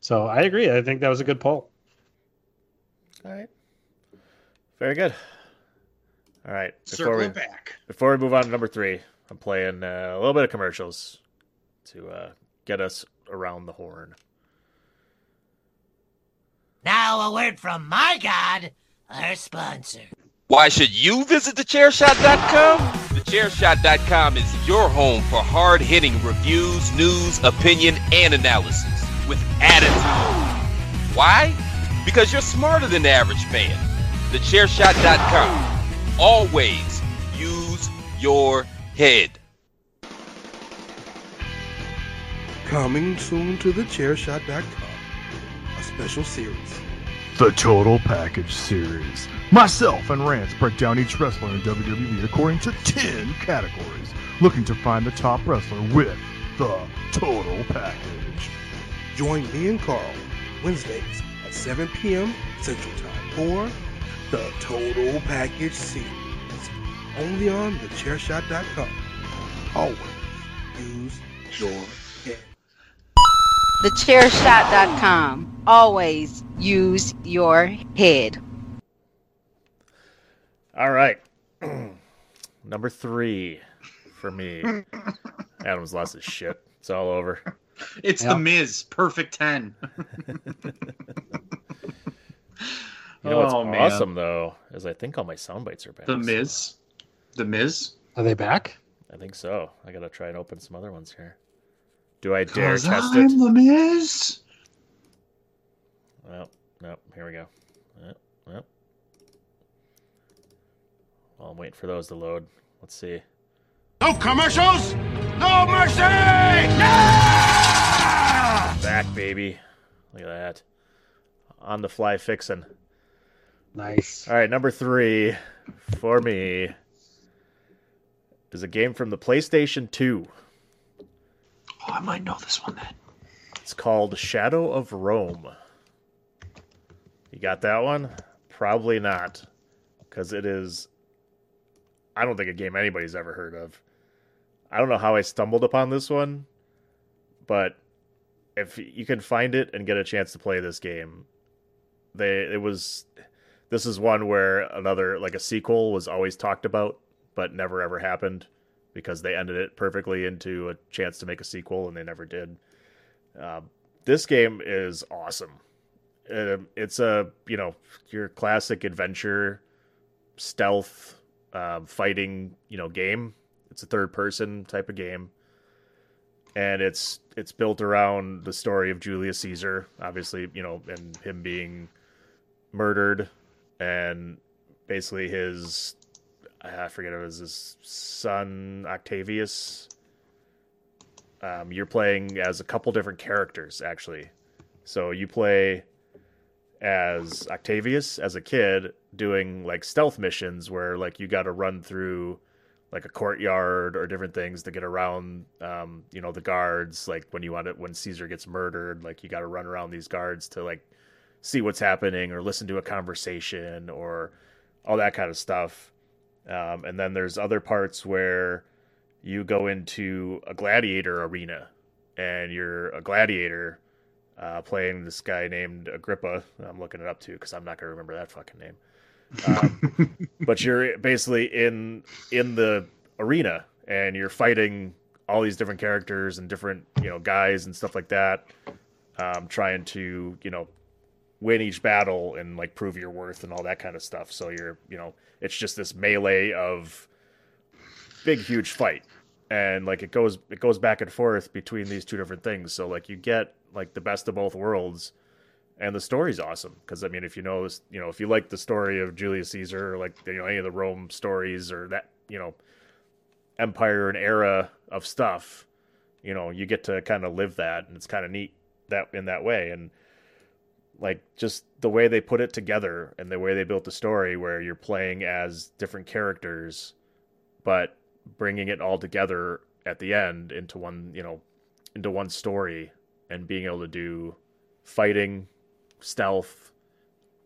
So I agree. I think that was a good poll. All right. Very good. All right. Before Circle we, back. before we move on to number three, I'm playing uh, a little bit of commercials to uh, get us around the horn. Now a word from my god, our sponsor. Why should you visit thechairshot.com? Thechairshot.com is your home for hard hitting reviews, news, opinion, and analysis with attitude. Why? Because you're smarter than the average fan. Thechairshot.com. Always use your head. Coming soon to thechairshot.com. A special series. The Total Package Series. Myself and Rance break down each wrestler in WWE according to 10 categories, looking to find the top wrestler with the Total Package. Join me and Carl Wednesdays at 7 p.m. Central Time for the Total Package Series. Only on thechairshot.com. Always use your head. Thechairshot.com. Always use your head. All right. number three for me. Adam's lost his shit. It's all over. It's Yeah. the Miz, perfect ten. You know what's Oh, man. awesome though is I think all my sound bites are back. The so Miz, the Miz. Are they back? I think so. I gotta try and open some other ones here. Do I dare test I'm it? the Miz. Well, nope. Here we go. Yep, yep. Well, I'm waiting for those to load. Let's see. No commercials! No mercy! Back, baby. Look at that. On the fly fixing. Nice. All right, number three for me is a game from the PlayStation 2. Oh, I might know this one then. It's called Shadow of Rome. You got that one? Probably not. Because it is. I don't think a game anybody's ever heard of. I don't know how I stumbled upon this one, but if you can find it and get a chance to play this game, they it was this is one where another like a sequel was always talked about but never ever happened because they ended it perfectly into a chance to make a sequel and they never did. Uh, this game is awesome. Um it's a you know your classic adventure stealth um, fighting you know game. It's a third person type of game, and it's it's built around the story of Julius Caesar, obviously you know, and him being murdered, and basically his I forget it was his son Octavius. Um, you're playing as a couple different characters actually, so you play as Octavius as a kid doing like stealth missions where like you got to run through like a courtyard or different things to get around um you know the guards like when you want it when Caesar gets murdered like you got to run around these guards to like see what's happening or listen to a conversation or all that kind of stuff. Um and then there's other parts where you go into a gladiator arena and you're a gladiator uh, playing this guy named Agrippa. I'm looking it up too because I'm not gonna remember that fucking name. Um, but you're basically in in the arena and you're fighting all these different characters and different you know guys and stuff like that, um, trying to you know win each battle and like prove your worth and all that kind of stuff. So you're you know it's just this melee of big huge fight and like it goes it goes back and forth between these two different things so like you get like the best of both worlds and the story's awesome. Because i mean if you know you know if you like the story of julius caesar or like you know any of the rome stories or that you know empire and era of stuff you know you get to kind of live that and it's kind of neat that in that way. And like just the way they put it together and the way they built the story where you're playing as different characters but bringing it all together at the end into one, you know, into one story and being able to do fighting, stealth,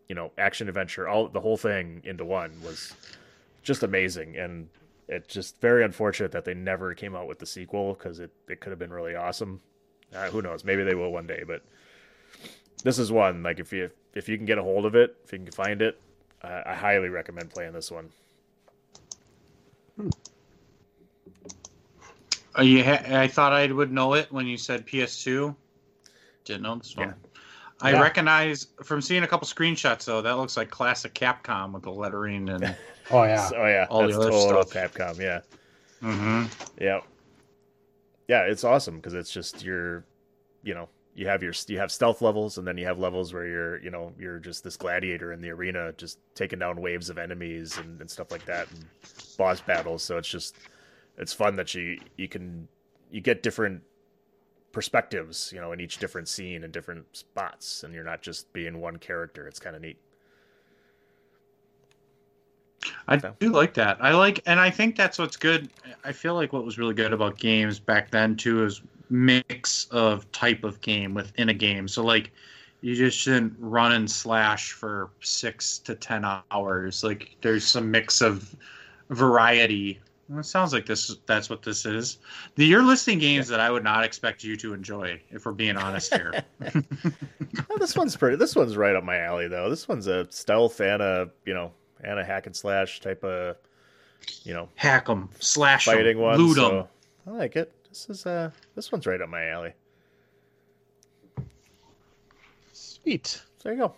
you know, action adventure, all the whole thing into one was just amazing and it's just very unfortunate that they never came out with the sequel because it, it could have been really awesome. Uh, who knows? Maybe they will one day, but this is one like if you if you can get a hold of it, if you can find it, uh, I highly recommend playing this one. Uh, you ha- I thought I would know it when you said PS2. Didn't know this one. I Yeah. recognize from seeing a couple screenshots though. That looks like classic Capcom with the lettering and. Oh yeah. Oh yeah, All the that's other total stuff. Capcom. Yeah, Mm hmm yeah, yeah. It's awesome because it's just you're, you know, you have your you have stealth levels, and then you have levels where you're, you know, you're just this gladiator in the arena, just taking down waves of enemies and, and stuff like that, and boss battles. So it's just, it's fun that you you can you get different perspectives, you know, in each different scene and different spots, and you're not just being one character. It's kind of neat. I So. do like that. I like, and I think that's what's good. I feel like what was really good about games back then too is mix of type of game within a game. So like, you just shouldn't run and slash for six to ten hours. Like, there's some mix of variety. Well, it sounds like this. That's what this is. The, you're listing games that I would not expect you to enjoy, if we're being honest here. This one's pretty. This one's right up my alley, though. This one's a stealth and a you know and a hack and slash type of you know hack hack 'em, slash fighting one. loot 'em. so I like it. This is uh this one's right up my alley. Sweet. So there you go.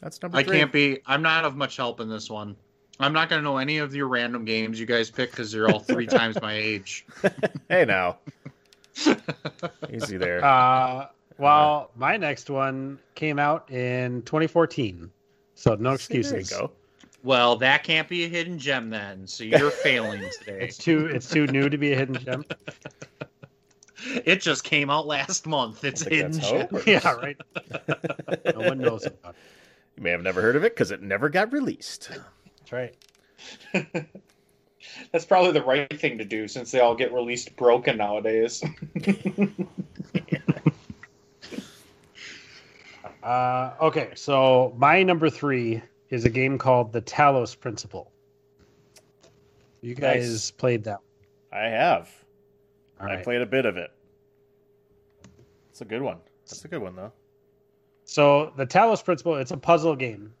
That's number I three. can't be. I'm not of much help in this one. I'm not going to know any of your random games you guys pick because they're all three times my age. Hey now, easy there. Uh, well, my next one came out in 2014, so no excuses. There you go. Well, that can't be a hidden gem then. So you're failing today. It's too it's too new to be a hidden gem. It just came out last month. It's hidden gem. it yeah, right. No one knows about it. You may have never heard of it because it never got released. That's right. That's probably the right thing to do since they all get released broken nowadays. Uh, okay, so my number three is a game called The Talos Principle. You guys Nice. played that? I have. All I right. played a bit of it. It's a good one. That's a good one though. So the Talos Principle, it's a puzzle game.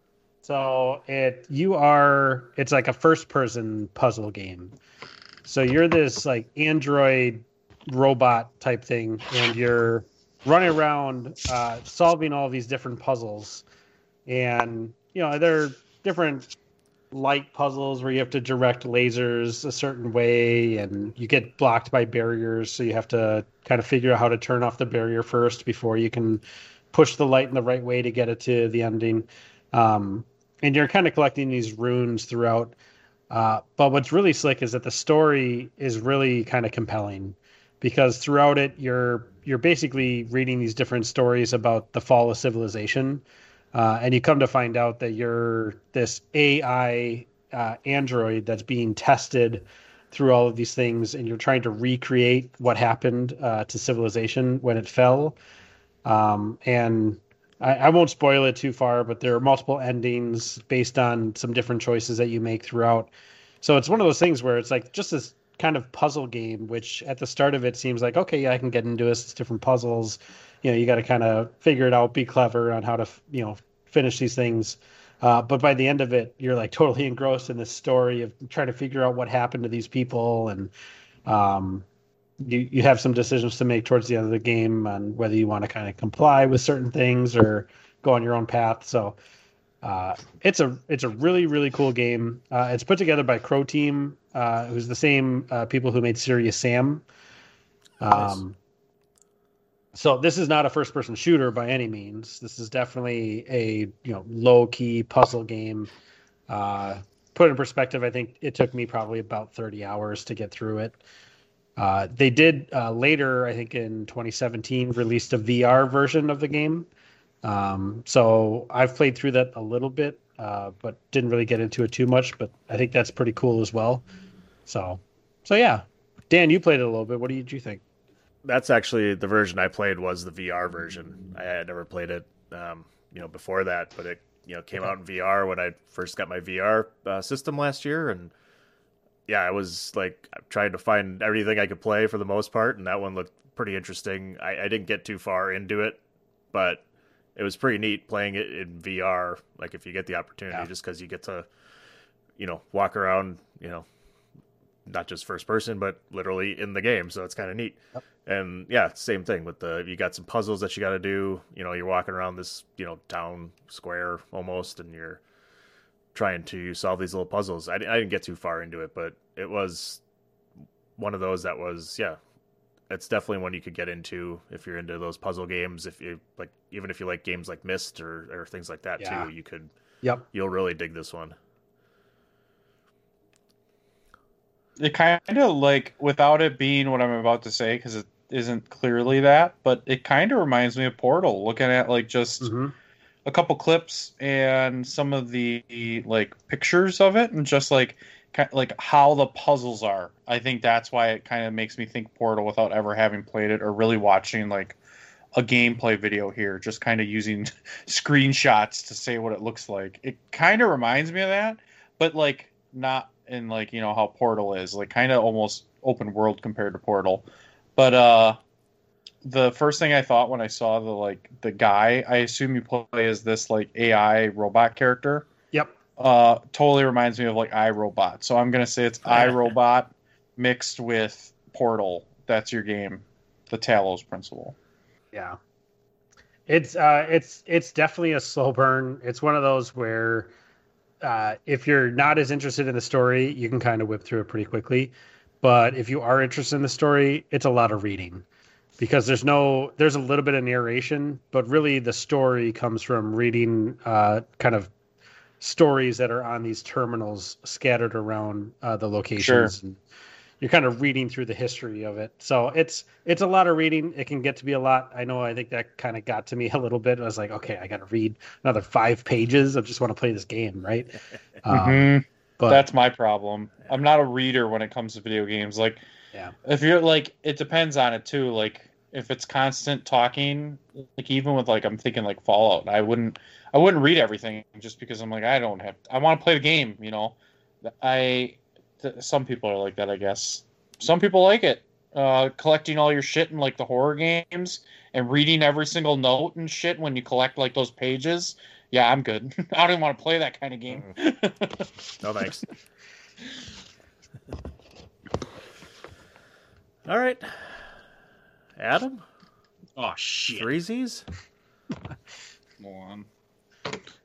So it you are it's like a first person puzzle game. So you're this like android robot type thing, and you're running around uh, solving all these different puzzles. And you know they're different light puzzles where you have to direct lasers a certain way, and you get blocked by barriers, so you have to kind of figure out how to turn off the barrier first before you can push the light in the right way to get it to the ending. Um, and you're kind of collecting these runes throughout. Uh, but what's really slick is that the story is really kind of compelling because throughout it you're you're basically reading these different stories about the fall of civilization, uh, and you come to find out that you're this AI uh, android that's being tested through all of these things, and you're trying to recreate what happened uh, to civilization when it fell. Um, and I, I won't spoil it too far, but there are multiple endings based on some different choices that you make throughout. So it's one of those things where it's like just this kind of puzzle game, which at the start of it seems like, okay, yeah, I can get into this. It's different puzzles. You know, you got to kind of figure it out, be clever on how to, you know, finish these things. Uh, but by the end of it, you're like totally engrossed in this story of trying to figure out what happened to these people and, um, you, you have some decisions to make towards the end of the game on whether you want to kind of comply with certain things or go on your own path. So uh, it's a it's a really really cool game. Uh, it's put together by Croteam, uh, who's the same uh, people who made Serious Sam. Um, So this is not a first person shooter by any means. This is definitely a you know low key puzzle game. Uh, put in perspective, I think it took me probably about thirty hours to get through it. Uh, they did uh, later, I think in 2017, released a VR version of the game. Um, so I've played through that a little bit, uh, but didn't really get into it too much. But I think that's pretty cool as well. So, so yeah, Dan, you played it a little bit. What did you think? That's actually the version I played was the VR version. I had never played it, um, you know, before that, but it you know came out in VR when I first got my VR uh, system last year, and yeah, I was like trying to find everything I could play for the most part, and that one looked pretty interesting. I, I didn't get too far into it, but it was pretty neat playing it in VR. Like if you get the opportunity, Yeah. just because you get to, you know, walk around, you know, not just first person, but literally in the game. So it's kind of neat. And yeah, same thing with the you got some puzzles that you got to do. You know, you're walking around this you know town square almost, and you're trying to solve these little puzzles. I, I didn't get too far into it, but it was one of those that was yeah. It's definitely one you could get into if you're into those puzzle games. If you like, even if you like games like Myst or, or things like that Yeah. too, you could. Yep. You'll really dig this one. It kind of like, without it being what I'm about to say, because it isn't clearly that, but it kind of reminds me of Portal. Looking at like just Mm-hmm. A couple clips and some of the like pictures of it, and just like like how the puzzles are. I think that's why it kind of makes me think Portal without ever having played it or really watching like a gameplay video here, just kind of using screenshots to say what it looks like. It kind of reminds me of that, but like not in like you know how Portal is, like kind of almost open world compared to Portal. But uh the first thing I thought when I saw the like the guy, I assume you play as this like AI robot character. Yep. Uh totally reminds me of like iRobot. So I'm gonna say it's iRobot mixed with Portal. That's your game. The Talos principle. Yeah. It's uh it's it's definitely a slow burn. It's one of those where uh if you're not as interested in the story, you can kind of whip through it pretty quickly. But if you are interested in the story, it's a lot of reading. Because there's no there's a little bit of narration, but really the story comes from reading uh kind of stories that are on these terminals scattered around uh, the locations and you're kind of reading through the history of it. So it's it's a lot of reading. It can get to be a lot. I know. I think that kind of got to me a little bit. I was like, okay, I got to read another five pages. I just want to play this game, right? Um, Mhm. but That's my problem. I'm not a reader when it comes to video games. Like, Yeah. if you're like, it depends on it too. Like, if it's constant talking, like even with like, I'm thinking like Fallout, I wouldn't, I wouldn't read everything just because I'm like, I don't have, I want to play the game. You know, I, th- some people are like that, I guess. Some people like it. Uh, collecting all your shit in like the horror games and reading every single note and shit when you collect like those pages. Yeah, I'm good. I don't even want to play that kind of game. No thanks. All right, Adam. Oh shit! Threesies. Hold on.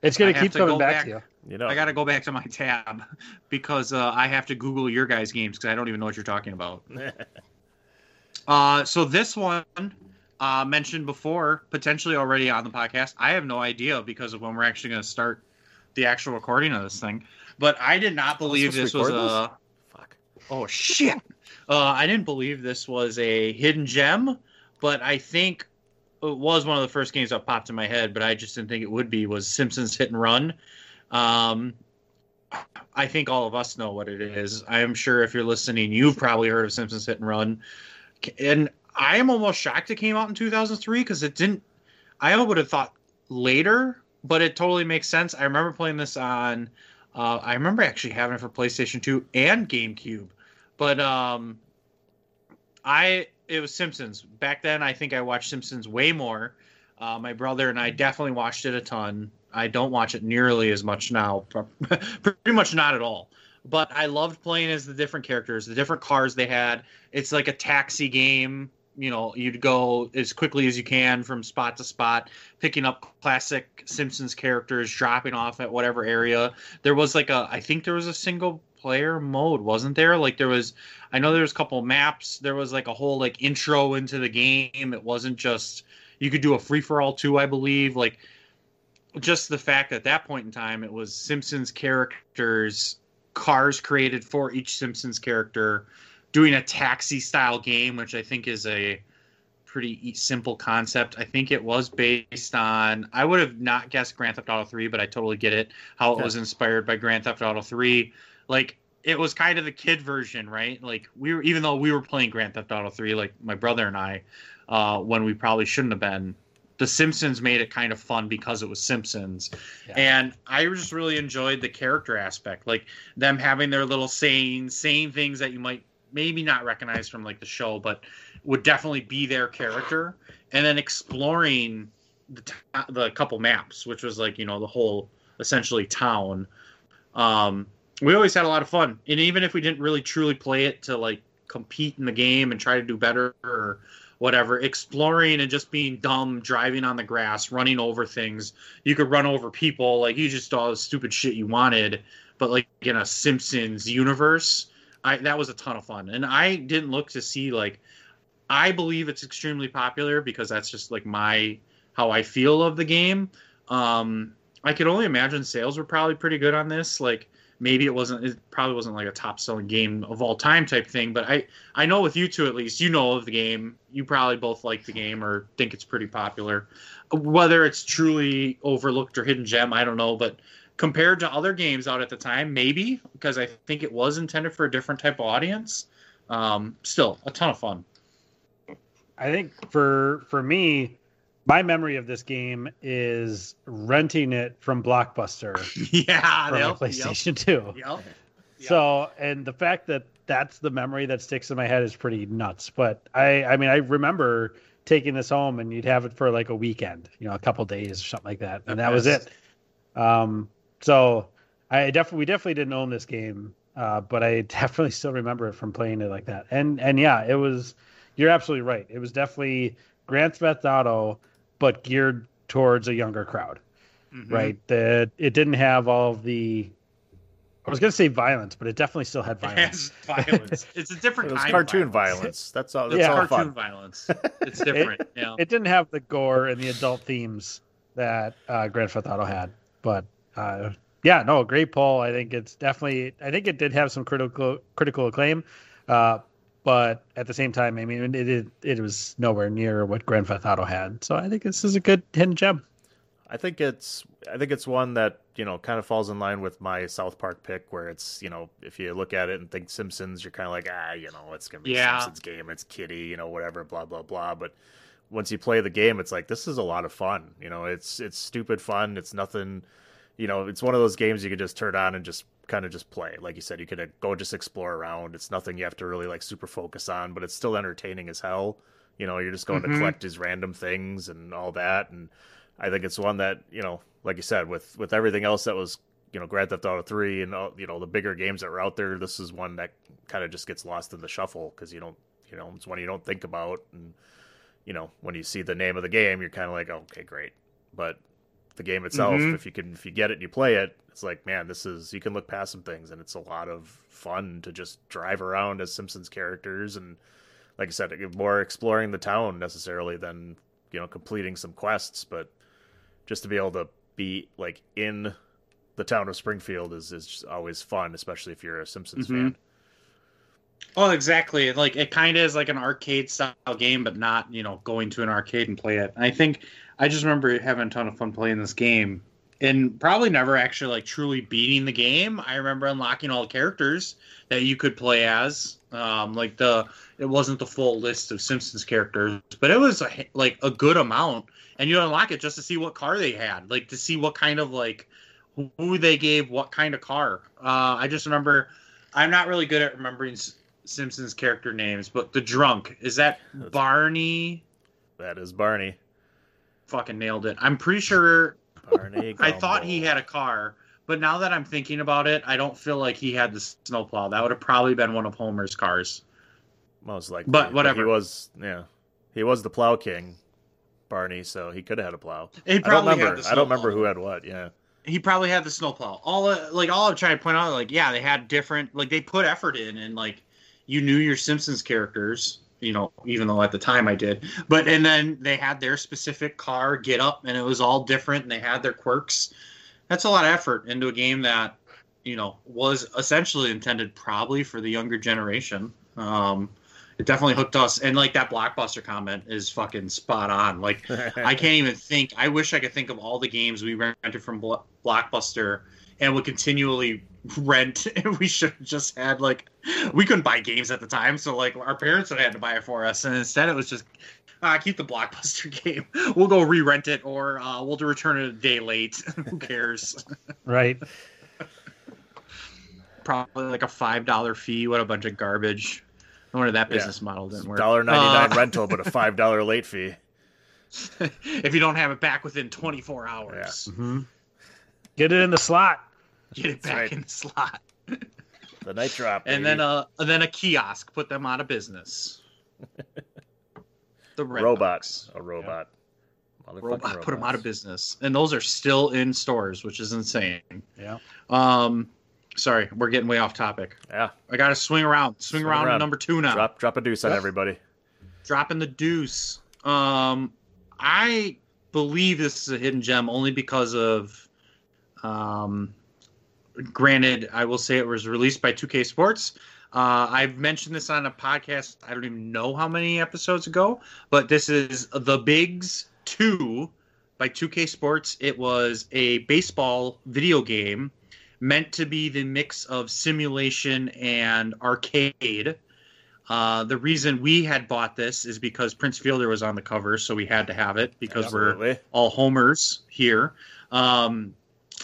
it's gonna keep coming back, back- to you. You know, I got to go back to my tab because uh, I have to Google your guys' games because I don't even know what you're talking about. Uh, so this one uh, mentioned before, potentially already on the podcast. I have no idea because of when we're actually going to start the actual recording of this thing. But I did not believe this was record a. Fuck. Oh shit! Uh, I didn't believe this was a hidden gem, but I think it was one of the first games that popped in my head. But I just didn't think it would be. Was Simpsons Hit and Run? Um, I think all of us know what it is. I am sure if you're listening, you've probably heard of Simpsons Hit and Run. And I am almost shocked it came out in 2003 because it didn't. I would have thought later, but it totally makes sense. I remember playing this on. Uh, I remember actually having it for PlayStation 2 and GameCube, but um, I it was Simpsons back then. I think I watched Simpsons way more. Uh, my brother and I definitely watched it a ton. I don't watch it nearly as much now, pretty much not at all. But I loved playing as the different characters, the different cars they had. It's like a taxi game. You know, you'd go as quickly as you can from spot to spot, picking up classic Simpsons characters, dropping off at whatever area. There was like a, I think there was a single player mode, wasn't there? Like there was, I know there was a couple maps. There was like a whole like intro into the game. It wasn't just you could do a free for all too, I believe. Like just the fact at that point in time it was Simpsons characters, cars created for each Simpsons character, doing a taxi style game, which I think is a pretty simple concept. I think it was based on. I would have not guessed Grand Theft Auto 3, but I totally get it how it Yeah. was inspired by Grand Theft Auto 3. Like it was kind of the kid version, right? Like we were, even though we were playing Grand Theft Auto 3, like my brother and I, uh, when we probably shouldn't have been. The Simpsons made it kind of fun because it was Simpsons, Yeah. and I just really enjoyed the character aspect, like them having their little sayings, saying things that you might maybe not recognize from like the show, but would definitely be their character, and then exploring the t- the couple maps, which was like you know the whole essentially town. Um, we always had a lot of fun, and even if we didn't really truly play it to like compete in the game and try to do better or whatever, exploring and just being dumb, driving on the grass, running over things. You could run over people, like you just all the stupid shit you wanted, but like in a Simpsons universe, I that was a ton of fun. And I didn't look to see like I believe it's extremely popular because that's just like my how I feel of the game. Um, I could only imagine sales were probably pretty good on this. Like maybe it wasn't, it probably wasn't like a top selling game of all time type thing. But I, I know with you two at least, you know of the game. You probably both like the game or think it's pretty popular. Whether it's truly overlooked or hidden gem, I don't know. But compared to other games out at the time, maybe because I think it was intended for a different type of audience. Um, still a ton of fun. I think for for me, my memory of this game is renting it from Blockbuster yeah, from yep, PlayStation 2. Yep. So, and the fact that that's the memory that sticks in my head is pretty nuts. But I, I mean, I remember taking this home and you'd have it for like a weekend, you know, a couple days or something like that, and that was it. Um, so I definitely, we definitely didn't own this game, uh, but I definitely still remember it from playing it like that. And and yeah, it was. You're absolutely right. It was definitely Grand Theft Auto, but geared towards a younger crowd Mhm. right? That it didn't have all of the. I was gonna say violence, but it definitely still had It violence. has violence. It's a different It was kind of cartoon violence. violence. That's all. That's Yeah. all cartoon fun. violence. It's different. yeah. It didn't have the gore and the adult themes that uh, Grand Theft Auto had, but uh, yeah, no, great poll. I think it's definitely. I think it did have some critical critical acclaim, uh, but at the same time, I mean, it, it it was nowhere near what Grand Theft Auto had. So I think this is a good hidden gem. I think it's I think it's one that you know kind of falls in line with my South Park pick, where it's you know if you look at it and think Simpsons, you're kind of like ah you know it's gonna be Yeah. Simpsons game, it's kitty, you know whatever, blah blah blah. But once you play the game, it's like this is a lot of fun. You know, it's it's stupid fun. It's nothing. You know, it's one of those games you could just turn on and just kind of just play. Like you said, you could go just explore around. It's nothing you have to really like super focus on, but it's still entertaining as hell. You know, you're just going Mhm. to collect these random things and all that, and I think it's one that you know, like you said, with with everything else that was you know Grand Theft Auto three and all, you know the bigger games that were out there, this is one that kind of just gets lost in the shuffle because you don't you know it's one you don't think about, and you know when you see the name of the game, you're kind of like okay great, but the game itself, Mhm. if you can if you get it and you play it, it's like man, this is you can look past some things, and it's a lot of fun to just drive around as Simpsons characters and like I said, more exploring the town necessarily than you know completing some quests, but just to be able to be like in the town of Springfield is is always fun, especially if you're a Simpsons Mhm. fan. Oh, exactly. Like it kind of is like an arcade style game, but not you know going to an arcade and play it. And I think I just remember having a ton of fun playing this game, and probably never actually like truly beating the game. I remember unlocking all the characters that you could play as. Um, like the it wasn't the full list of Simpsons characters, but it was a, like a good amount, and you unlock it just to see what car they had, like to see what kind of like who they gave what kind of car. Uh, I just remember I'm not really good at remembering S- Simpsons character names, but the drunk is that Barney? That is Barney. Fucking nailed it. I'm pretty sure Barney. I thought he had a car, but now that I'm thinking about it, I don't feel like he had the snowplow. That would have probably been one of Homer's cars. most likely, But whatever. he was yeah, he was the plow king, Barney. So he could have had a plow. He I don't probably had remember. I don't remember who had what. Yeah. he probably had the snowplow. All uh, like all I'm trying to point out, like yeah, they had different like they put effort in, and like you knew your Simpsons characters, you know, even though at the time I did. But and then they had their specific car get up, and it was all different, and they had their quirks. That's a lot of effort into a game that you know was essentially intended probably for the younger generation. Um, it definitely hooked us, and like that blockbuster comment is fucking spot on. Like I can't even think. I wish I could think of all the games we rented from Blockbuster and would continually rent. and we should have just had like we couldn't buy games at the time, so like our parents would have had to buy it for us, and instead it was just uh, keep the blockbuster game. We'll go re-rent it, or uh, we'll return it a day late. Who cares? Right. Probably like a five dollar fee. What a bunch of garbage. i wonder that business model didn't work. Dollar ninety nine Uh, rental, but a five dollar late fee. if you don't have it back within 24 hours, Mhm. Get it in the slot. Get it back right. in the slot. The night drop. and then uh and then a kiosk put them out of business. the Red robot. Box. A robot. Motherfucking robot put them out of business, and those are still in stores, which is insane. Yeah. Um, sorry, we're getting way off topic. Yeah. I got to swing around, swing, Swing around, to around. number two now. Drop drop a deuce on everybody. Dropping the deuce. Um, I believe this is a hidden gem only because of, um, granted, I will say it was released by 2K Sports. Uh, I've mentioned this on a podcast. I don't even know how many episodes ago, but this is The Bigs 2 by 2K Sports. It was a baseball video game meant to be the mix of simulation and arcade. Uh, the reason we had bought this is because Prince Fielder was on the cover, so we had to have it because we're all homers here. Um,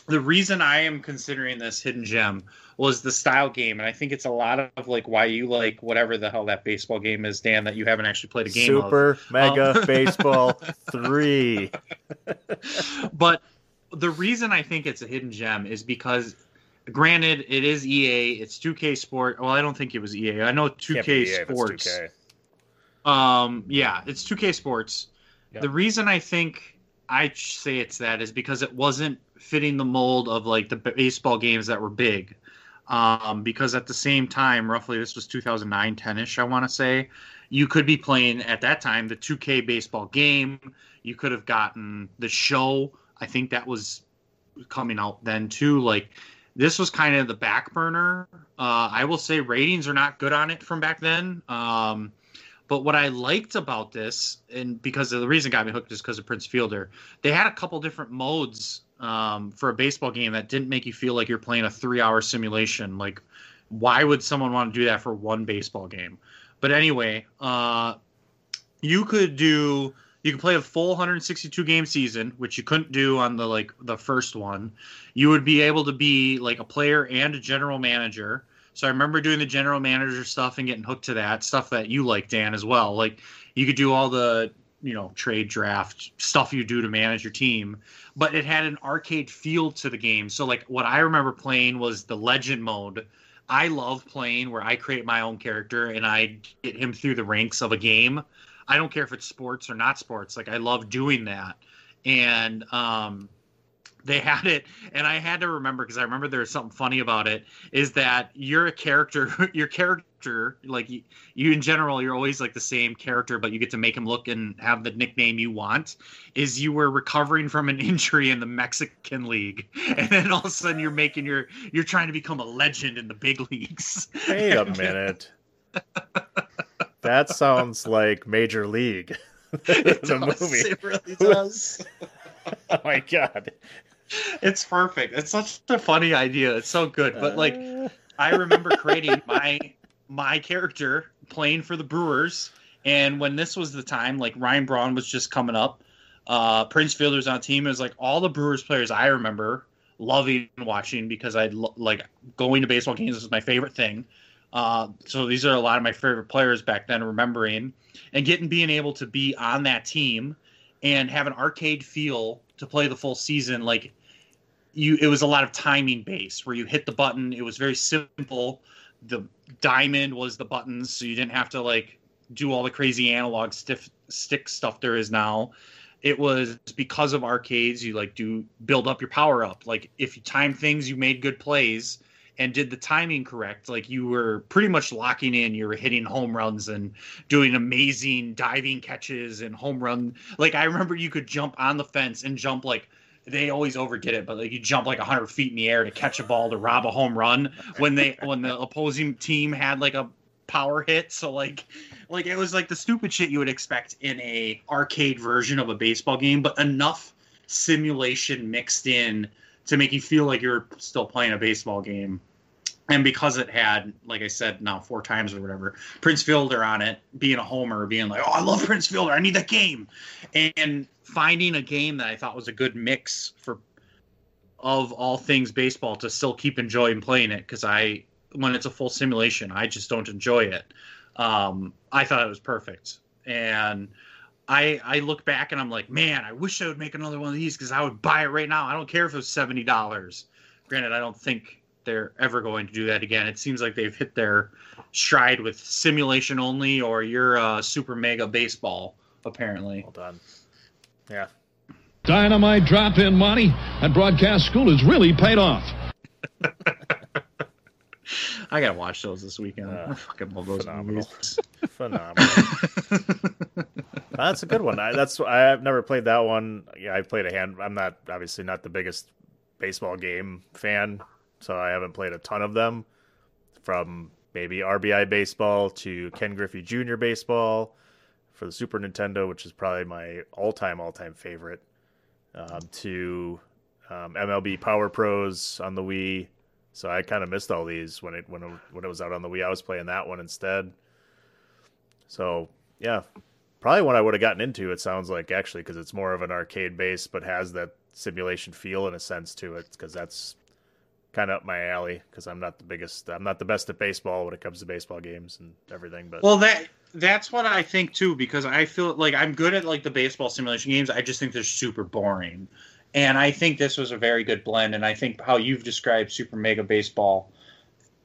the reason I am considering this hidden gem was the style game, and I think it's a lot of like why you like whatever the hell that baseball game is, Dan, that you haven't actually played a game of. Super Mega Um, Baseball Three. but the reason I think it's a hidden gem is because, granted, it is EA. It's 2K Sport. Well, I don't think it was EA. I know 2K Can't EA Sports. 2K. Um, yeah, it's 2K Sports. Yep. The reason I think I say it's that is because it wasn't fitting the mold of like the baseball games that were big. Um, because at the same time, roughly this was 2009, 10ish, I want to say, you could be playing at that time the 2K baseball game. You could have gotten the show. I think that was coming out then too. Like this was kind of the back burner. Uh, I will say ratings are not good on it from back then. Um, but what I liked about this, and because the reason got me hooked is because of Prince Fielder, they had a couple different modes um, for a baseball game that didn't make you feel like you're playing a three hour simulation. Like, why would someone want to do that for one baseball game? But anyway, uh, you could do you could play a full 162 game season, which you couldn't do on the like the first one. You would be able to be like a player and a general manager. So I remember doing the general manager stuff and getting hooked to that stuff that you like, Dan, as well. Like you could do all the you know trade draft stuff you do to manage your team, but it had an arcade feel to the game. So like what I remember playing was the legend mode. I love playing where I create my own character and I get him through the ranks of a game. I don't care if it's sports or not sports. Like I love doing that. And um they had it and I had to remember because I remember there was something funny about it is that you're a character your character like you, you in general you're always like the same character but you get to make him look and have the nickname you want is you were recovering from an injury in the Mexican league and then all of a sudden you're making your you're trying to become a legend in the big leagues Wait a minute. That sounds like Major League. It the does, movie. It really does. Oh my god. it's perfect. It's such a funny idea. It's so good. But like I remember creating my my character playing for the Brewers. And when this was the time like Ryan Braun was just coming up, uh Prince Fielder's on team. It was like all the Brewers players I remember loving watching because I lo- like going to baseball games was my favorite thing. Uh, so these are a lot of my favorite players back then remembering and getting being able to be on that team and have an arcade feel to play the full season. Like you it was a lot of timing based where you hit the button. It was very simple the diamond was the buttons so you didn't have to like do all the crazy analog stiff stick stuff there is now. It was because of arcades you like do build up your power up. Like if you time things you made good plays and did the timing correct. Like you were pretty much locking in you were hitting home runs and doing amazing diving catches and home run. Like i remember you could jump on the fence and jump like they always overdid it, but like you jump like 100 feet in the air to catch a ball to rob a home run when they when the opposing team had like a power hit. So like like it was like the stupid shit you would expect in a arcade version of a baseball game, but enough simulation mixed in to make you feel like you're still playing a baseball game. and because it had, like I said, now four times or whatever, Prince Fielder on it, being a homer, being like, "Oh, I love Prince Fielder, I need that game," and finding a game that I thought was a good mix for of all things baseball to still keep enjoying playing it because I, when it's a full simulation, I just don't enjoy it. Um, I thought it was perfect, and I I look back and I'm like, man, I wish I would make another one of these because I would buy it right now. I don't care if it was seventy dollars. Granted, I don't think they're ever going to do that again. It seems like they've hit their stride with simulation only, or you're a super mega baseball. Apparently, well done. Yeah, Dynamite drop in money at broadcast school has really paid off. I gotta watch those this weekend. Uh, I fucking love those phenomenal. movies. Phenomenal. that's a good one. I, that's I've never played that one. Yeah, I played a hand. I'm not obviously not the biggest baseball game fan, so I haven't played a ton of them. From maybe RBI baseball to Ken Griffey Jr. baseball for the Super Nintendo, which is probably my all-time all-time favorite. Um, to um, MLB Power Pros on the Wii. So I kind of missed all these when it when it, when it was out on the Wii. I was playing that one instead. So yeah, probably one I would have gotten into. It sounds like actually because it's more of an arcade base, but has that simulation feel in a sense to it. Because that's kind of up my alley. Because I'm not the biggest, I'm not the best at baseball when it comes to baseball games and everything. But Well, that that's what I think too, because I feel like I'm good at like the baseball simulation games. I just think they're super boring, and I think this was a very good blend. And I think how you've described Super Mega Baseball,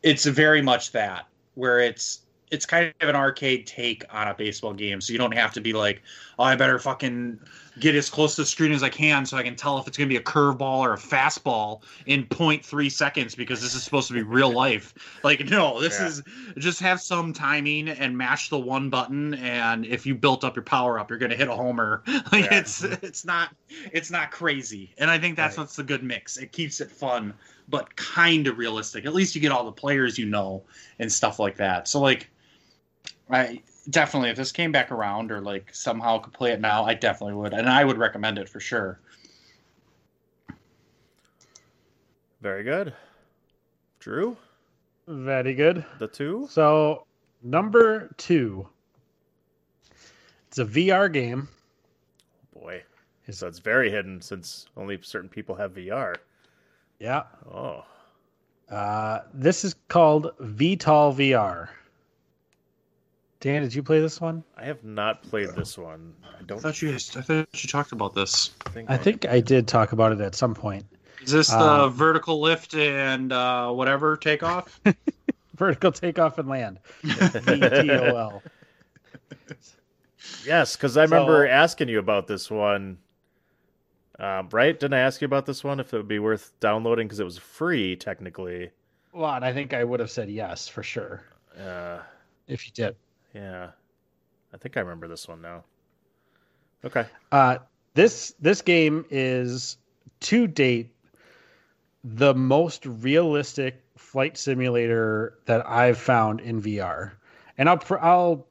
it's very much that where it's it's kind of an arcade take on a baseball game. So you don't have to be like, oh, I better fucking get as close to the screen as I can so I can tell if it's going to be a curveball or a fastball in 0.3 seconds because this is supposed to be real life. Like, no, this Yeah. is just have some timing and mash the one button. And if you built up your power up, you're going to hit a homer. Like, Yeah. it's it's not it's not crazy. And I think that's what's the good mix. It keeps it fun, but kind of realistic. At least you get all the players you know and stuff like that. So like. I definitely, if this came back around or like somehow could play it now, I definitely would, and I would recommend it for sure. very good. Drew, Very good. the two. So number two, it's a VR game. Boy, so it's very hidden since only certain people have VR. Yeah. Oh, Uh, this is called VTOL VR. Dan, did you play this one? I have not played this one. I I don't thought you, I thought you talked about this. think. I think I did talk about it at some point. Is this the Uh, vertical lift and uh, whatever takeoff? Vertical takeoff and land. VTOL. Yes, because I remember So- asking you about this one. Um, right? Didn't I ask you about this one? If it would be worth downloading because it was free technically. Well, and I think I would have said yes for sure Uh, if you did. Yeah, I think I remember this one now. Okay. Uh, this this game is to date the most realistic flight simulator that I've found in VR, and I'll I'll,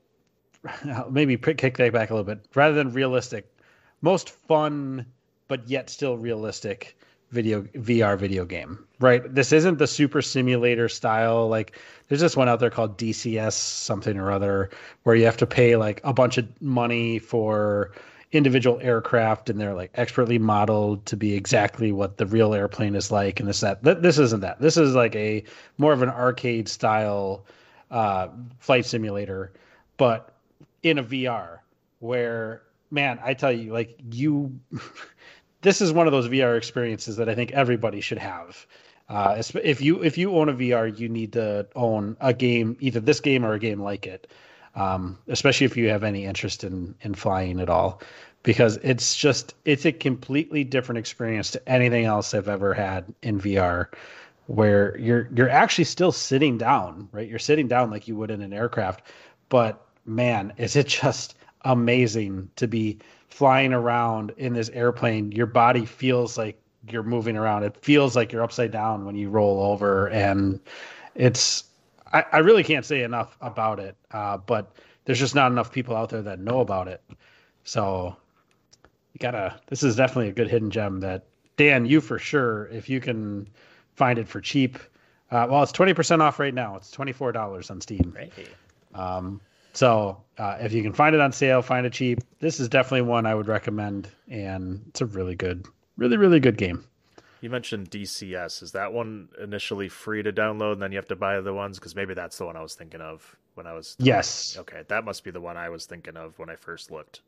I'll maybe kick that back a little bit. Rather than realistic, most fun but yet still realistic video VR video game. Right? This isn't the super simulator style. Like there's this one out there called DCS something or other where you have to pay like a bunch of money for individual aircraft and they're like expertly modeled to be exactly what the real airplane is like and this that this isn't that this is like a more of an arcade style uh, flight simulator but in a vr where man i tell you like you this is one of those vr experiences that i think everybody should have uh, if you if you own a vr you need to own a game either this game or a game like it um, especially if you have any interest in in flying at all, because it's just it's a completely different experience to anything else I've ever had in VR, where you're you're actually still sitting down, right? You're sitting down like you would in an aircraft, but man, is it just amazing to be flying around in this airplane. Your body feels like you're moving around. It feels like you're upside down when you roll over, and it's I, I really can't say enough about it. Uh, but there's just not enough people out there that know about it. So you gotta. This is definitely a good hidden gem that Dan, you for sure, if you can find it for cheap, Uh, well, it's twenty percent off right now. It's twenty four dollars on Steam. Right. Um, so uh, if you can find it on sale, find it cheap. This is definitely one I would recommend, and it's a really good, really really good game. You mentioned DCS. Is that one initially free to download, and then you have to buy the ones? Because maybe that's the one I was thinking of when I was. Yes. Okay, that must be the one I was thinking of when I first looked.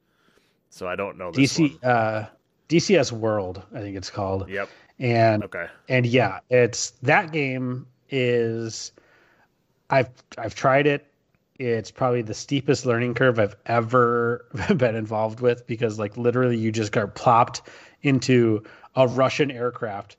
So I don't know DC uh, DCS World, I think it's called. Yep. And Okay. and yeah, it's that game is I've I've tried it. It's probably the steepest learning curve I've ever been involved with because like literally you just got plopped into a Russian aircraft.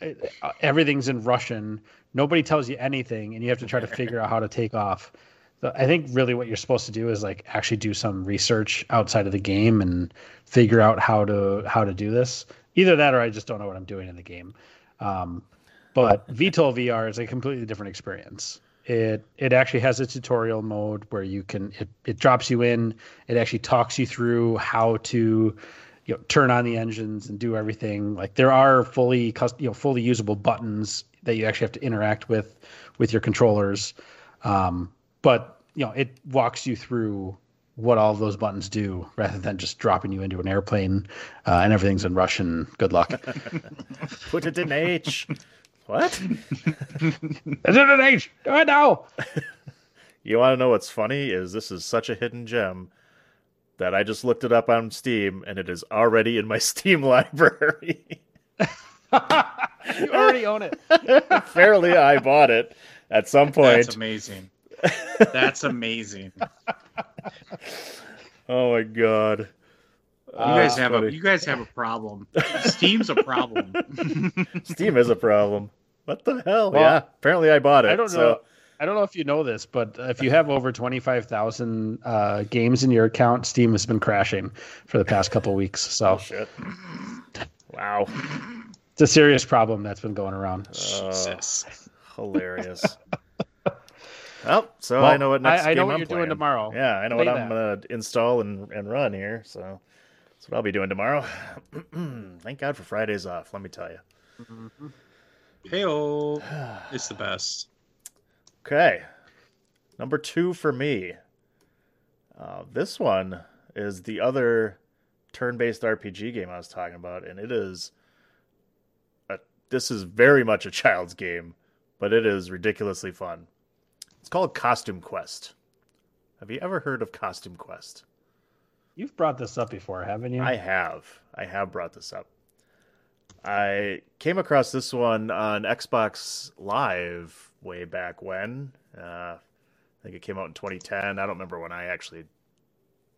Uh, Everything's in Russian. Nobody tells you anything and you have to try to figure out how to take off. So I think really what you're supposed to do is like actually do some research outside of the game and figure out how to how to do this. Either that or I just don't know what I'm doing in the game. Um, but VTOL VR is a completely different experience. It it actually has a tutorial mode where you can it, it drops you in. It actually talks you through how to you know turn on the engines and do everything. Like there are fully cus- you know fully usable buttons that you actually have to interact with with your controllers. Um, but you know it walks you through what all of those buttons do rather than just dropping you into an airplane uh, and everything's in Russian. Good luck. Put it in H. what? Is it an H? Do it now. You want to know what's funny? Is this is such a hidden gem that I just looked it up on Steam and it is already in my Steam library. you already own it. Fairly, I bought it at some point. That's amazing. That's amazing. Oh my god! You guys Ah, have funny. a you guys have a problem. Steam's a problem. Steam is a problem. What the hell? Well, yeah, apparently I bought it. I don't so- know. I don't know if you know this, but if you have over twenty five thousand uh, games in your account, Steam has been crashing for the past couple weeks. So Oh, shit. Wow. it's a serious problem that's been going around. Uh, hilarious. well, so Well, I know what next I- I know game what I'm you're doing playing. tomorrow. Yeah, I know Play what I'm gonna install and, and run here. So that's what I'll be doing tomorrow. Thank God for Fridays off. Let me tell you. Heyo, it's the best. Okay, number two for me. Uh, this one is the other turn-based RPG game I was talking about, and it is. A, this is very much a child's game, but it is ridiculously fun. It's called Costume Quest. Have you ever heard of Costume Quest? You've brought this up before, haven't you? I have. I have brought this up. I came across this one on Xbox Live way back when. Uh, I think it came out in 2010. I don't remember when I actually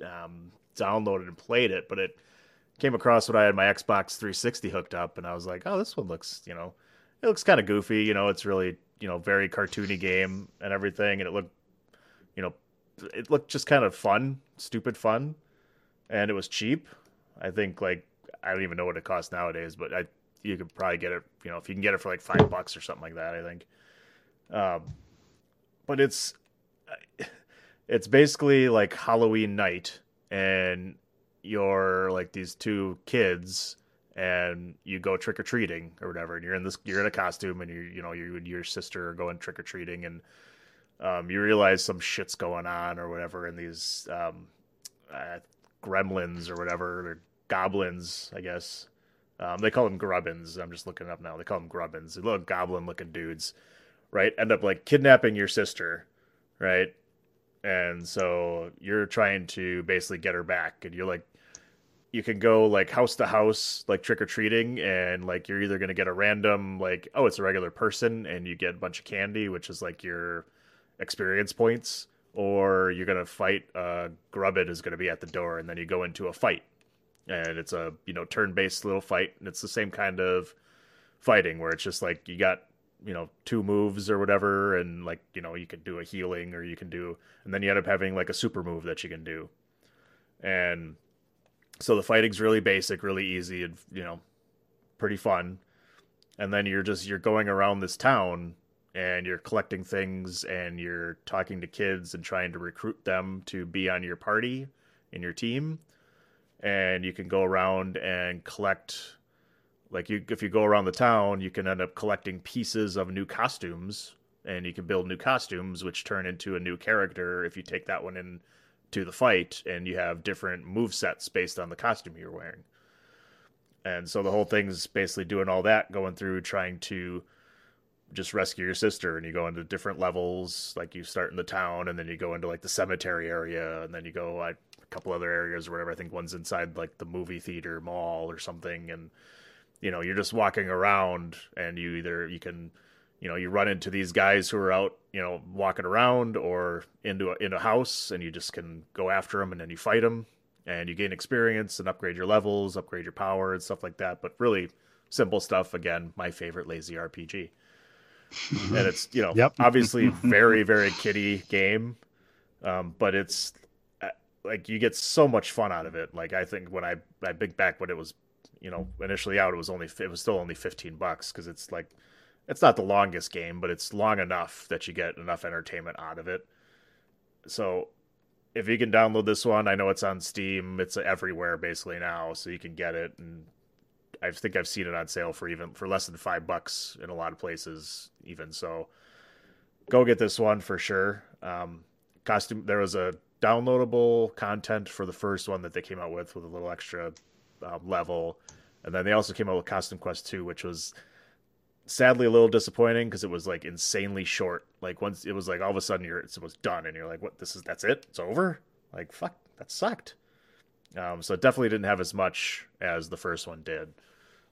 um, downloaded and played it, but it came across when I had my Xbox 360 hooked up, and I was like, "Oh, this one looks, you know, it looks kind of goofy. You know, it's really, you know, very cartoony game and everything, and it looked, you know, it looked just kind of fun, stupid fun, and it was cheap. I think like I don't even know what it costs nowadays, but I you could probably get it, you know, if you can get it for like five bucks or something like that. I think. Um, but it's it's basically like Halloween night, and you're like these two kids, and you go trick or treating or whatever, and you're in this you're in a costume, and you you know you and your sister are going trick or treating, and um, you realize some shit's going on or whatever, and these um, uh, gremlins or whatever, goblins, I guess. Um, they call them grubbins. I'm just looking up now. They call them grubbins. They look goblin looking dudes, right? End up like kidnapping your sister, right? And so you're trying to basically get her back, and you're like, you can go like house to house, like trick or treating, and like you're either gonna get a random like, oh, it's a regular person, and you get a bunch of candy, which is like your experience points, or you're gonna fight. Uh, Grubbin is gonna be at the door, and then you go into a fight, and it's a you know turn-based little fight, and it's the same kind of fighting where it's just like you got you know two moves or whatever, and like you know you can do a healing or you can do, and then you end up having like a super move that you can do, and so the fighting's really basic, really easy, and you know pretty fun, and then you're just you're going around this town and you're collecting things and you're talking to kids and trying to recruit them to be on your party in your team and you can go around and collect like you if you go around the town, you can end up collecting pieces of new costumes and you can build new costumes which turn into a new character if you take that one in to the fight and you have different move sets based on the costume you're wearing. And so the whole thing's basically doing all that, going through trying to just rescue your sister and you go into different levels like you start in the town and then you go into like the cemetery area and then you go a couple other areas or whatever i think one's inside like the movie theater mall or something and you know you're just walking around and you either you can you know you run into these guys who are out you know walking around or into a, in a house and you just can go after them and then you fight them and you gain experience and upgrade your levels upgrade your power and stuff like that but really simple stuff again my favorite lazy rpg and it's you know Yep. obviously very very kiddie game um, but it's like you get so much fun out of it like i think when i i think back when it was you know initially out it was only it was still only 15 bucks because it's like it's not the longest game but it's long enough that you get enough entertainment out of it so if you can download this one i know it's on steam it's everywhere basically now so you can get it and I think I've seen it on sale for even for less than five bucks in a lot of places. Even so, go get this one for sure. Um, costume. There was a downloadable content for the first one that they came out with with a little extra um, level, and then they also came out with Costume Quest two, which was sadly a little disappointing because it was like insanely short. Like once it was like all of a sudden you're it was done and you're like, what? This is that's it? It's over? Like fuck, that sucked. Um, so it definitely didn't have as much as the first one did.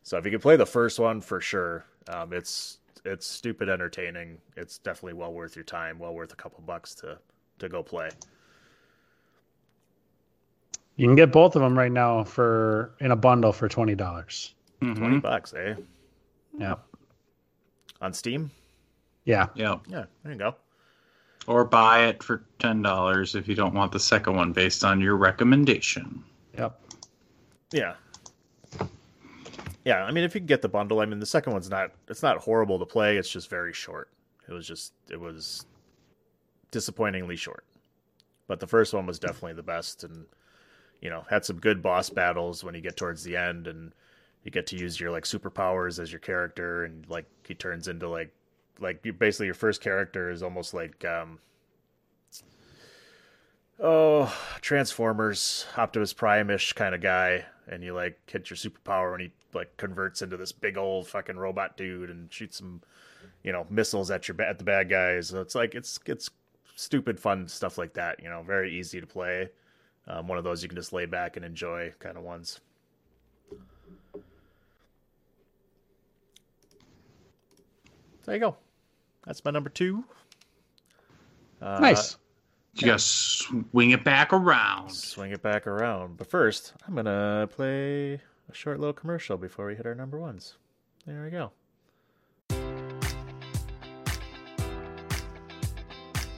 So if you can play the first one for sure, um, it's it's stupid entertaining. It's definitely well worth your time, well worth a couple bucks to to go play. You can get both of them right now for in a bundle for twenty dollars. Twenty bucks, eh? Yeah. On Steam? Yeah. Yeah. Yeah, there you go. Or buy it for ten dollars if you don't want the second one based on your recommendation. Yep. Yeah. Yeah, I mean if you can get the bundle, I mean the second one's not it's not horrible to play, it's just very short. It was just it was disappointingly short. But the first one was definitely the best and you know, had some good boss battles when you get towards the end and you get to use your like superpowers as your character and like he turns into like like basically your first character is almost like um oh transformers optimus prime-ish kind of guy. And you like hit your superpower and he like converts into this big old fucking robot dude and shoots some you know missiles at your at the bad guys. So it's like it's it's stupid fun stuff like that you know very easy to play um, one of those you can just lay back and enjoy kind of ones there you go that's my number two uh, Nice. Just swing it back around. swing it back around. But first, I'm gonna play a short little commercial before we hit our number ones. There we go.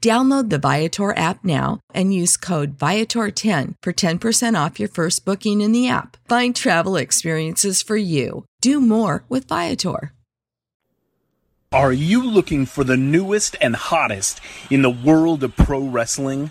Download the Viator app now and use code Viator10 for 10% off your first booking in the app. Find travel experiences for you. Do more with Viator. Are you looking for the newest and hottest in the world of pro wrestling?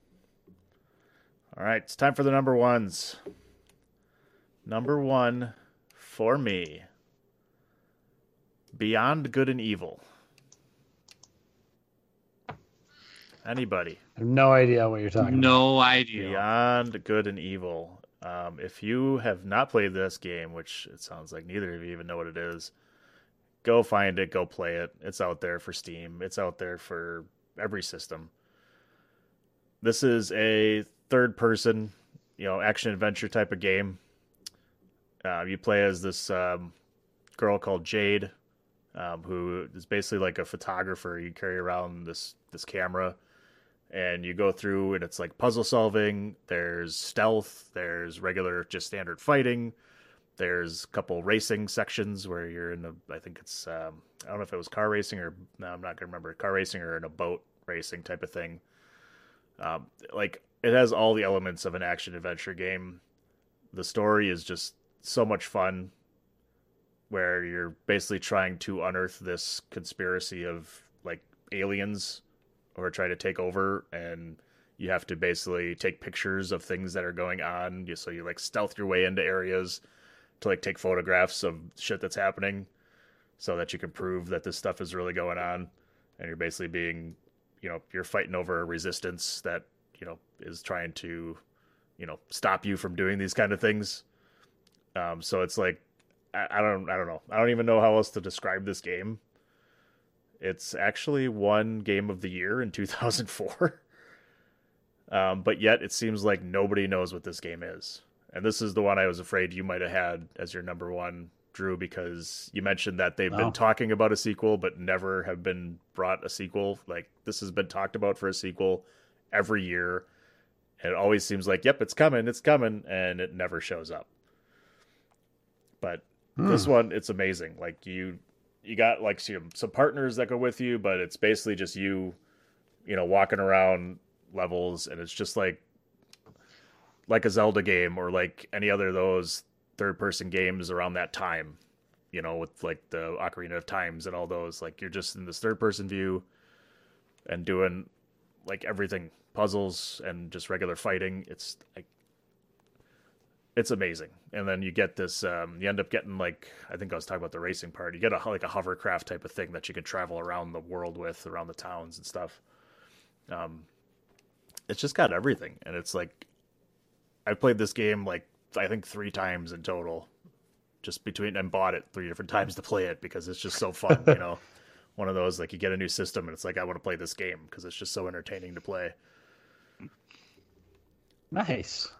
All right, it's time for the number ones. Number one for me Beyond Good and Evil. Anybody? I have no idea what you're talking about. No idea. Beyond Good and Evil. Um, if you have not played this game, which it sounds like neither of you even know what it is, go find it, go play it. It's out there for Steam, it's out there for every system. This is a third person, you know, action adventure type of game. Uh, you play as this um, girl called Jade, um, who is basically like a photographer. You carry around this this camera, and you go through, and it's like puzzle solving. There's stealth. There's regular, just standard fighting. There's a couple racing sections where you're in a. I think it's. Um, I don't know if it was car racing or no, I'm not gonna remember. Car racing or in a boat racing type of thing. Um, like it has all the elements of an action adventure game. The story is just so much fun where you're basically trying to unearth this conspiracy of like aliens who are trying to take over and you have to basically take pictures of things that are going on so you like stealth your way into areas to like take photographs of shit that's happening so that you can prove that this stuff is really going on and you're basically being you know you're fighting over resistance that you know is trying to you know stop you from doing these kind of things. Um so it's like I, I don't i don't know. I don't even know how else to describe this game. It's actually one game of the year in 2004 um but yet it seems like nobody knows what this game is. And this is the one i was afraid you might have had as your number one drew because you mentioned that they've Wow. been talking about a sequel but never have been brought a sequel. Like this has been talked about for a sequel every year. And it always seems like yep it's coming it's coming and it never shows up. But this Hmm. one it's amazing. Like you you got like some, some partners that go with you but it's basically just you you know walking around levels and it's just like like a zelda game or like any other of those third person games around that time you know with like the ocarina of times and all those. Like you're just in this third person view and doing like everything puzzles and just regular fighting it's like it's amazing. And then you get this um you end up getting like i think i was talking about the racing part you get a like a hovercraft type of thing that you can travel around the world with around the towns and stuff. Um it's just got everything and it's like i played this game like i think three times in total just between and bought it three different times to play it because it's just so fun you know? One of those like you get a new system and it's like i want to play this game because it's just so entertaining to play Nice.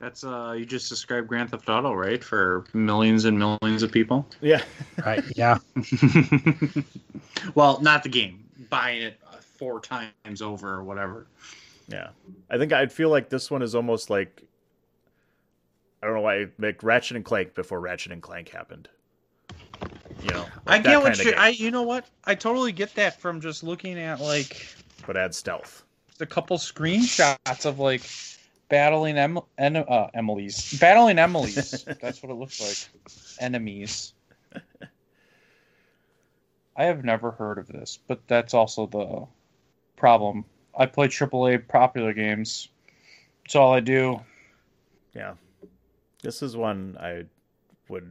That's uh, you just described Grand Theft Auto, right? For millions and millions of people. yeah Right. Yeah. Well, not the game, buying it uh, four times over or whatever. Yeah, I think I'd feel like this one is almost like I don't know why like Ratchet and Clank before Ratchet and Clank happened. You know, I like get that what you. game. I you know what? I totally get that from just looking at like but add stealth. Just a couple screenshots of like battling em- en- uh, Emily's battling Emily's. That's what it looks like. Enemies. I have never heard of this, but that's also the problem. I play AAA popular games. That's all I do. Yeah, this is one I would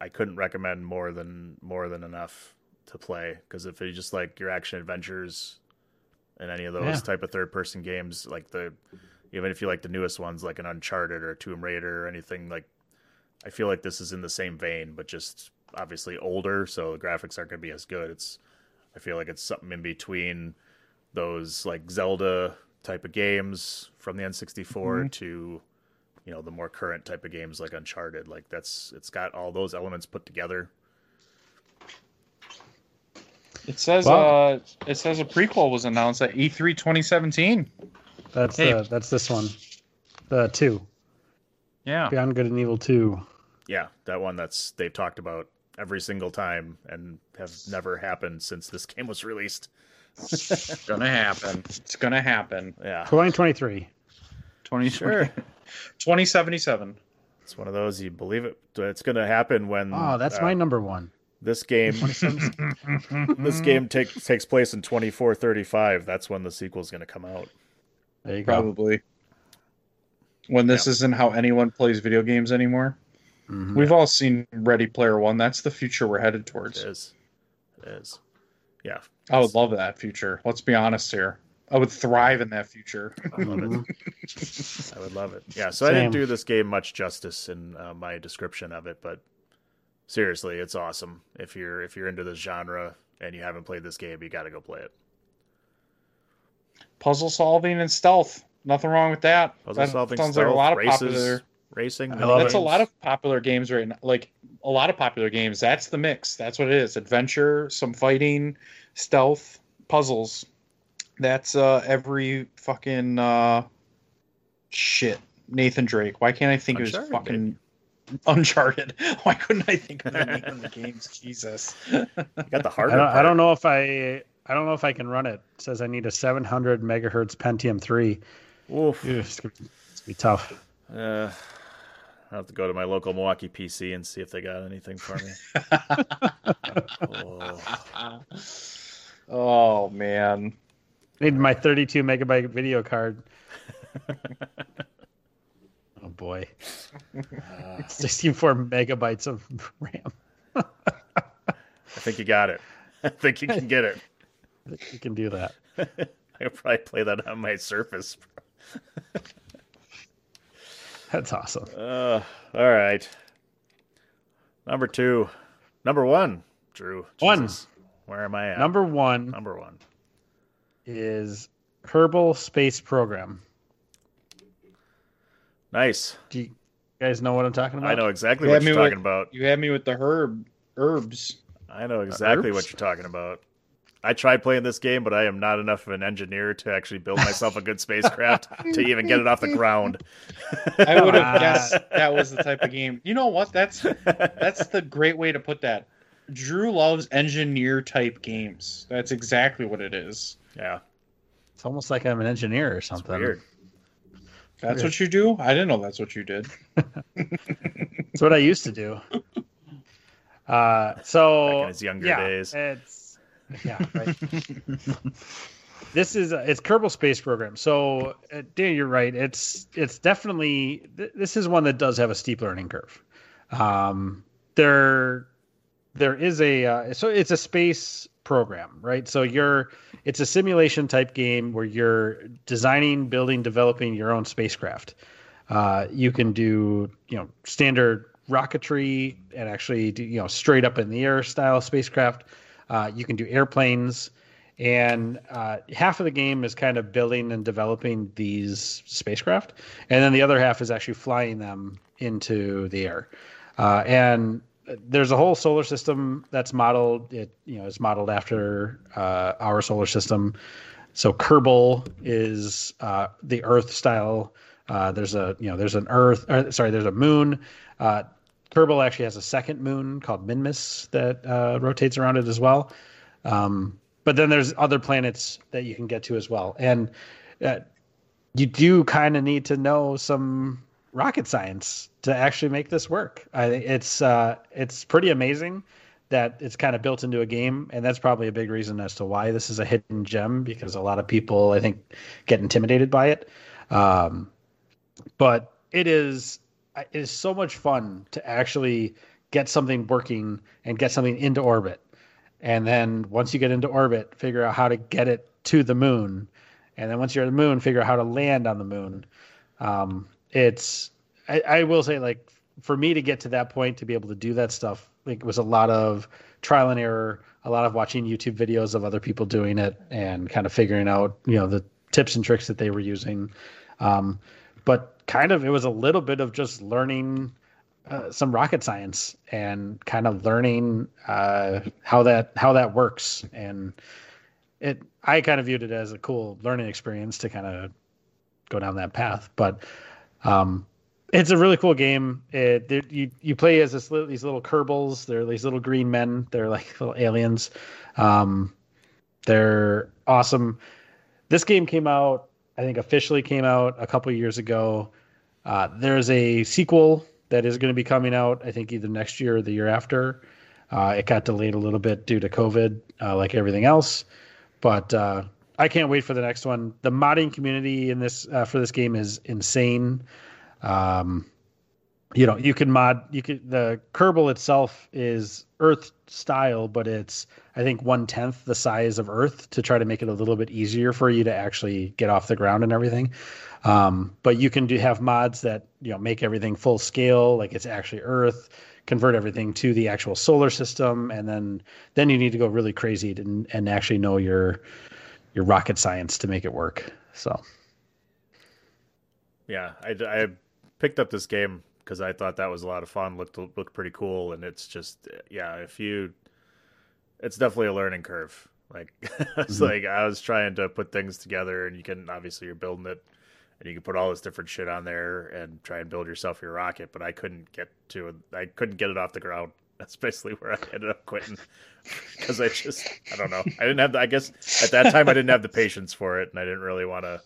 I couldn't recommend more than more than enough to play because if you just like your action adventures and any of those Yeah. type of third person games, like the even if you like the newest ones like an Uncharted or a Tomb Raider or anything like, I feel like this is in the same vein, but just obviously older, so the graphics aren't going to be as good. It's I feel like it's something in between those like Zelda type of games from the N64 Mhm. to you know the more current type of games like Uncharted. Like that's it's got all those elements put together. It says Wow. uh it says a prequel was announced at E E3 2017. That's Hey. uh, that's this one, the two. Yeah. Beyond Good and Evil two. Yeah, that one that's they've talked about every single time and have never happened since this game was released. It's gonna happen. It's gonna happen. Yeah. Twenty twenty three. 20 Sure. 2077. It's one of those you believe it. It's going to happen when. Oh, that's uh, my number one. This game. this game take, takes place in twenty four thirty five. That's when the sequel is going to come out. There you go. Probably. When this isn't how anyone plays video games anymore. Mhm. We've all seen Ready Player One. That's the future we're headed towards. It is. It is. Yeah. I would love that future. Let's be honest here. I would thrive in that future. I love it. I would love it. Yeah, so I didn't do this game much justice in uh, my description of it, but seriously, it's awesome. If you're if you're into this genre and you haven't played this game, you got to go play it. Puzzle solving and stealth. Nothing wrong with that. Puzzle that solving, sounds like a stealth, lot of races, popular. racing. I love That's it. a lot of popular games right now. Like a lot of popular games. That's the mix. That's what it is. Adventure, some fighting, stealth, puzzles. That's uh every fucking uh shit. Nathan Drake. Why can't I think of his Uncharted, fucking Uncharted? Why couldn't I think of the name of the games? Jesus. You got the I hardware. don't, I don't know if I I don't know if I can run it. It says I need a 700 megahertz Pentium three. Oof. Ew, It's gonna, be tough. Uh, I'll have to go to my local Milwaukee PC and see if they got anything for me. oh, Oh man. Need my 32 megabyte video card. oh boy, 64 megabytes of RAM. I think you got it. I think you can get it. You can do that. I could probably play that on my Surface. That's awesome. Uh, all right. Number two. Number one, Drew. One. Where am I at? Number one Number one. is Kerbal Space Program. Nice. Do you guys know what I'm talking about? I know exactly You what you're talking with- about. You had me with the herb herbs. I know exactly herbs? what you're talking about. I tried playing this game, but I am not enough of an engineer to actually build myself a good spacecraft to even get it off the ground. I would have guessed that was the type of game. You know what? That's that's the great way to put that. Drew loves engineer type games. That's exactly what it is. Yeah, It's almost like I'm an engineer or it's something. weird. That's what you do? I didn't know that's what you did. It's what I used to do. Uh, so Back in his younger yeah, days. It's yeah, right. this is it's Kerbal Space Program. So, uh, Dan, you're right. It's it's definitely th- this is one that does have a steep learning curve. Um, there there is a uh, so it's a space program, right? So you're it's a simulation type game where you're designing, building, developing your own spacecraft. Uh, you can do you know standard rocketry and actually do you know straight up in the air style spacecraft. Uh, you can do airplanes, and uh, half of the game is kind of building and developing these spacecraft, and then the other half is actually flying them into the air. Uh, and there's a whole solar system that's modeled. It you know is modeled after uh, our solar system. So Kerbal is uh, the Earth style. There's a you know there's an Earth. Or, sorry, there's a moon. Uh, Kerbal actually has a second moon called Minmus that uh, rotates around it as well. Um, but then there's other planets that you can get to as well, and uh, you do kind of need to know some rocket science to actually make this work. I it's uh, it's pretty amazing that it's kind of built into a game, and that's probably a big reason as to why this is a hidden gem because a lot of people I think get intimidated by it. Um, but it is it is so much fun to actually get something working and get something into orbit, and then once you get into orbit, figure out how to get it to the moon, and then once you're at the moon, figure out how to land on the moon. Um, it's I, I will say like for me to get to that point to be able to do that stuff like it was a lot of trial and error a lot of watching youtube videos of other people doing it and kind of figuring out you know the tips and tricks that they were using. Um, but kind of it was a little bit of just learning uh, some rocket science and kind of learning uh, how that how that works and it i kind of viewed it as a cool learning experience to kind of go down that path but um, it's a really cool game. It, you you play as this, these little Kerbals. They're these little green men. They're like little aliens. Um, they're awesome. This game came out, I think, officially came out a couple years ago. Uh, there's a sequel that is going to be coming out. I think either next year or the year after. Uh, it got delayed a little bit due to COVID, uh, like everything else. But uh, I can't wait for the next one. The modding community in this uh, for this game is insane. Um, you know, you can mod. You can the Kerbin itself is Earth style, but it's I think one tenth the size of Earth to try to make it a little bit easier for you to actually get off the ground and everything. Um, but you can do have mods that you know make everything full scale, like it's actually Earth. Convert everything to the actual solar system, and then then you need to go really crazy and and actually know your your rocket science to make it work. So. Yeah, I, I picked up this game because I thought that was a lot of fun. looked looked pretty cool, and it's just yeah. If you, it's definitely a learning curve. Like it's mm-hmm. like I was trying to put things together, and you can obviously you're building it, and you can put all this different shit on there and try and build yourself your rocket. But I couldn't get to it. I couldn't get it off the ground. That's basically where I ended up quitting because I just I don't know. I didn't have the, I guess at that time I didn't have the patience for it, and I didn't really want to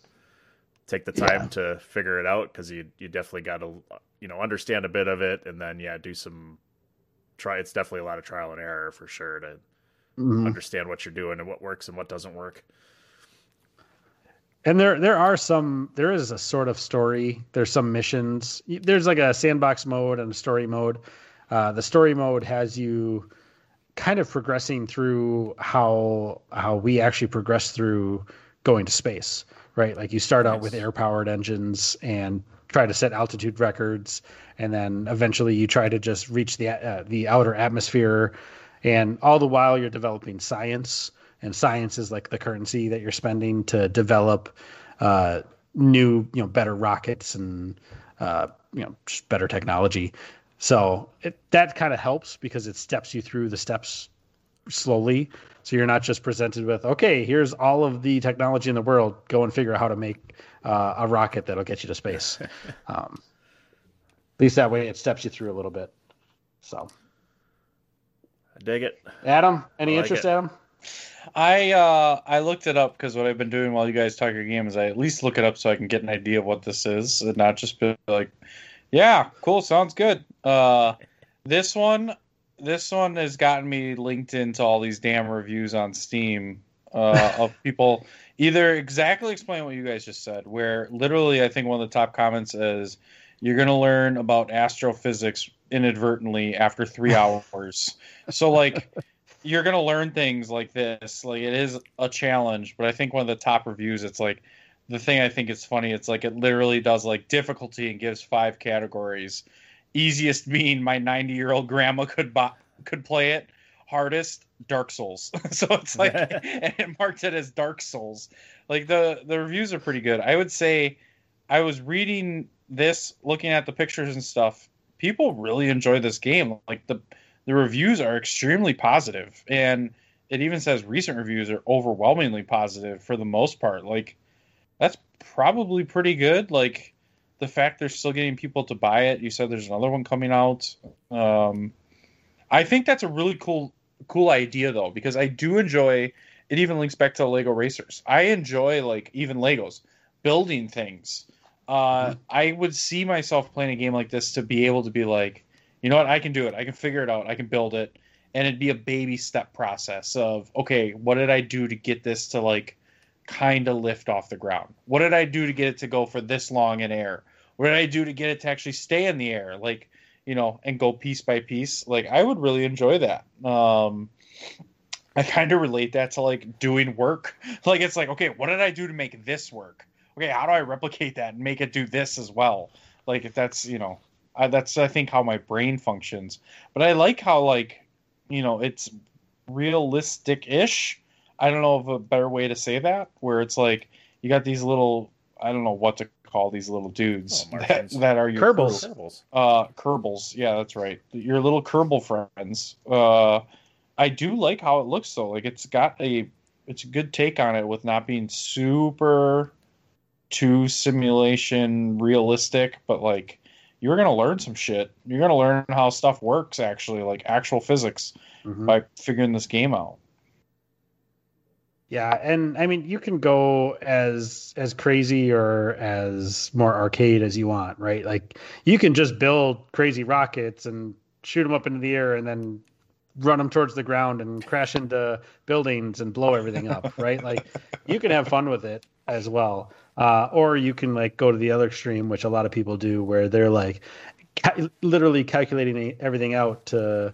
take the time yeah. to figure it out because you you definitely got to you know understand a bit of it and then yeah do some try. It's definitely a lot of trial and error for sure to mm-hmm. understand what you're doing and what works and what doesn't work. And there there are some there is a sort of story. There's some missions. There's like a sandbox mode and a story mode. Uh, the story mode has you kind of progressing through how how we actually progress through going to space right? Like you start out with air powered engines and try to set altitude records, and then eventually you try to just reach the uh, the outer atmosphere, and all the while you're developing science, and science is like the currency that you're spending to develop uh, new, you know, better rockets and uh, you know just better technology. So it, that kind of helps because it steps you through the steps slowly so you're not just presented with, okay, here's all of the technology in the world. Go and figure out how to make uh, a rocket that'll get you to space. um, at least that way it steps you through a little bit. So I dig it. Adam, any like interest, it. Adam? I uh, I looked it up because what I've been doing while you guys talk your game is I at least look it up so I can get an idea of what this is and not just be like, yeah, cool, sounds good. Uh, this one this one has gotten me linked into all these damn reviews on Steam uh, of people either exactly explain what you guys just said, where literally I think one of the top comments is you're going to learn about astrophysics inadvertently after three hours. so like you're going to learn things like this. Like it is a challenge, but I think one of the top reviews, it's like the thing I think is funny. It's like it literally does like difficulty and gives five categories easiest being my 90 year old grandma could buy, could play it hardest dark souls. So it's like and it marked it as dark souls. Like the the reviews are pretty good. I would say i was reading this looking at the pictures and stuff. People really enjoy this game. Like the the reviews are extremely positive and it even says recent reviews are overwhelmingly positive for the most part. Like that's probably pretty good. Like the fact they're still getting people to buy it. You said there's another one coming out. Um, I think that's a really cool cool idea though because I do enjoy it even links back to Lego Racers. I enjoy like even Legos building things. Uh, I would see myself playing a game like this to be able to be like, you know what, I can do it. I can figure it out. I can build it, and it'd be a baby step process of okay, what did I do to get this to like kind of lift off the ground? What did I do to get it to go for this long in air? What did I do to get it to actually stay in the air? Like, you know, and go piece by piece. Like, I would really enjoy that. Um, I kind of relate that to like doing work. Like, it's like, okay, what did I do to make this work? Okay, how do I replicate that and make it do this as well? Like, if that's, you know, I, that's, I think, how my brain functions. But I like how, like, you know, it's realistic ish. I don't know of a better way to say that, where it's like you got these little, I don't know what to call these little dudes Oh, that, that are your Kerbals. crew. Kerbals. Uh, Kerbals, yeah, that's right. Your little Kerbal friends. Uh, I do like how it looks though. Like it's got a, it's a good take on it with not being super, too simulation realistic, but like you're gonna learn some shit. You're gonna learn how stuff works actually, like actual physics, Mhm. by figuring this game out. Yeah, and I mean you can go as as crazy or as more arcade as you want, right? Like you can just build crazy rockets and shoot them up into the air and then run them towards the ground and crash into buildings and blow everything up, right? Like you can have fun with it as well. Uh, or you can like go to the other extreme, which a lot of people do, where they're like ca- literally calculating everything out to,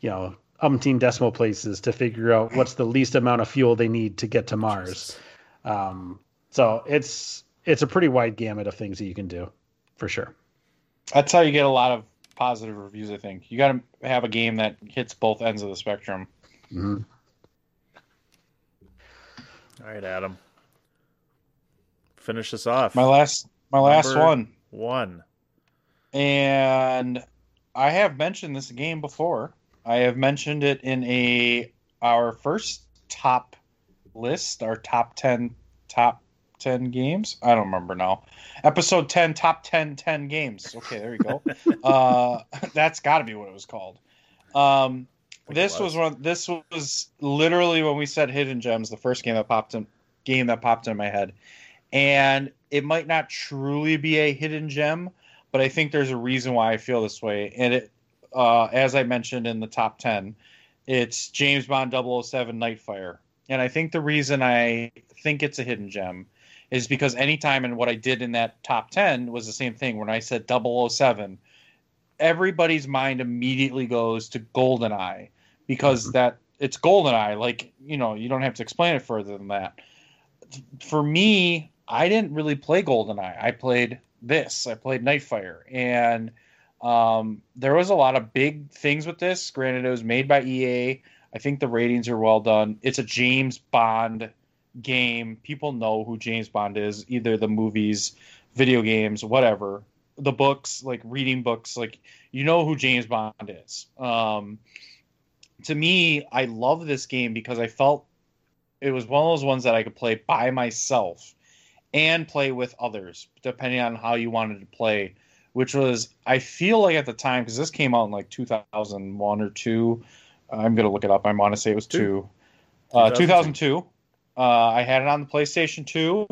you know, umpteen decimal places to figure out what's the least amount of fuel they need to get to Mars. Um, so it's it's a pretty wide gamut of things that you can do, for sure. That's how you get a lot of positive reviews. I think you got to have a game that hits both ends of the spectrum. Mhm. All right, Adam. Finish this off. My last, my last Number one, One. and I have mentioned this game before. I have mentioned it in a our first top list, our top ten top ten games. I don't remember now. Episode ten, top 10, 10 games. Okay, there you go. uh, that's got to be what it was called. Um, this was. one. This was literally when we said hidden gems. The first game that popped in, game that popped in my head, and it might not truly be a hidden gem, but I think there's a reason why I feel this way. And it, uh, as I mentioned in the top ten, it's James Bond 007 Nightfire. And I think the reason I think it's a hidden gem is because anytime and what I did in that top 10 was the same thing. When I said 007, everybody's mind immediately goes to GoldenEye because that it's GoldenEye. Like, you know, you don't have to explain it further than that. For me, I didn't really play GoldenEye. I played this. I played Nightfire. And um, there was a lot of big things with this. Granted, it was made by EA. I think the ratings are well done. It's a James Bond game. People know who James Bond is, either the movies, video games, whatever. The books, like reading books, like you know who James Bond is. Um, to me, I love this game because I felt it was one of those ones that I could play by myself and play with others, depending on how you wanted to play. Which was, I feel like at the time, because this came out in like 2001 or two. I'm gonna look it up. I want to say it was two. Uh, 2002. Uh, I had it on the PlayStation 2.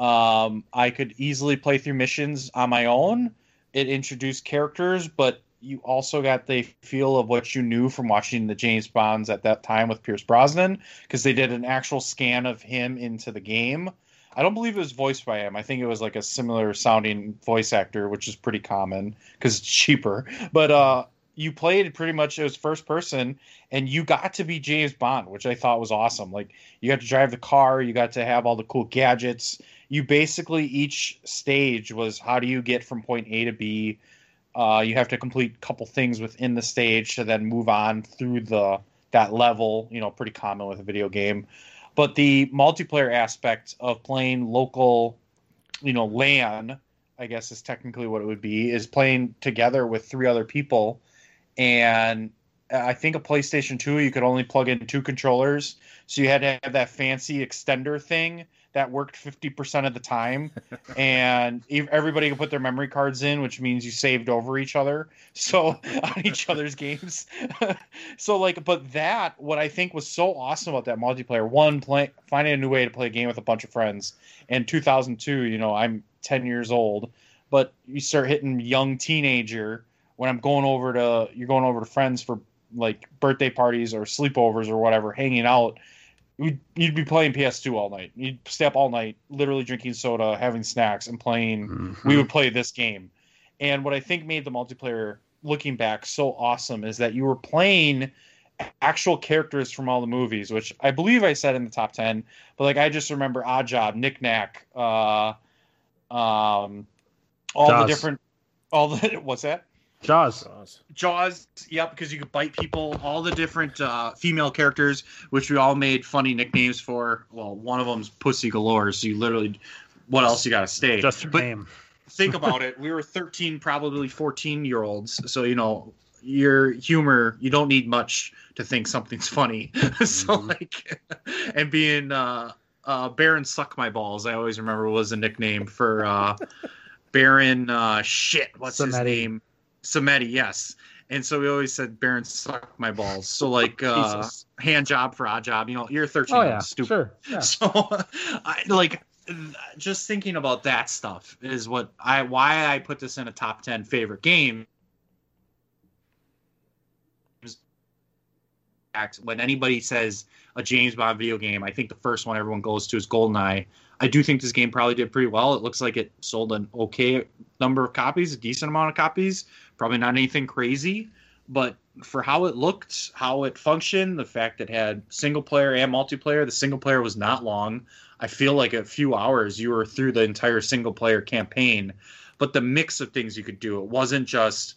Um, I could easily play through missions on my own. It introduced characters, but you also got the feel of what you knew from watching the James Bonds at that time with Pierce Brosnan, because they did an actual scan of him into the game. I don't believe it was voiced by him. I think it was like a similar sounding voice actor, which is pretty common because it's cheaper. But uh, you played pretty much as first person, and you got to be James Bond, which I thought was awesome. Like you got to drive the car, you got to have all the cool gadgets. You basically each stage was how do you get from point A to B. Uh, you have to complete a couple things within the stage to then move on through the that level. You know, pretty common with a video game. But the multiplayer aspect of playing local, you know, LAN, I guess is technically what it would be, is playing together with three other people. And I think a PlayStation 2, you could only plug in two controllers. So you had to have that fancy extender thing that worked 50% of the time. And everybody could put their memory cards in which means you saved over each other. So on each other's games. So like but that what i think was so awesome about that multiplayer one play, finding a new way to play a game with a bunch of friends. In 2002 you know i'm 10 years old but you start hitting young teenager when i'm going over to you're going over to friends for like birthday parties or sleepovers or whatever hanging out you'd, you'd be playing PS2 all night. You'd stay up all night, literally drinking soda, having snacks, and playing. We would play this game. And what I think made the multiplayer, looking back, so awesome is that you were playing actual characters from all the movies, which I believe I said in the top 10. But like, I just remember Odd Job, Nick Nack, uh, um, all Jaws. the different, all the, what's that? Jaws. Jaws, yep, because you could bite people. All the different uh, female characters, which we all made funny nicknames for. Well, one of them's Pussy Galore, so you literally, what else you got to say? Just her But name. think about it. We were 13, probably 14 year olds, so you know your humor. You don't need much to think something's funny. so like, and being uh, uh, Baron suck my balls. I always remember was a nickname for uh, Baron. Uh, shit, what's his name? Samedi, yes. And so we always said Baron suck my balls. So like uh, hand job for odd job. You know, you're 13. Oh yeah, stupid. sure. Yeah. So, I like just thinking about that stuff is what I why I put this in a top ten favorite game. When anybody says a James Bond video game, I think the first one everyone goes to is GoldenEye. I do think this game probably did pretty well. It looks like it sold an okay number of copies, a decent amount of copies. Probably not anything crazy, but for how it looked, how it functioned, the fact that it had single player and multiplayer, the single player was not long. I feel like a few hours you were through the entire single player campaign. But the mix of things you could do, it wasn't just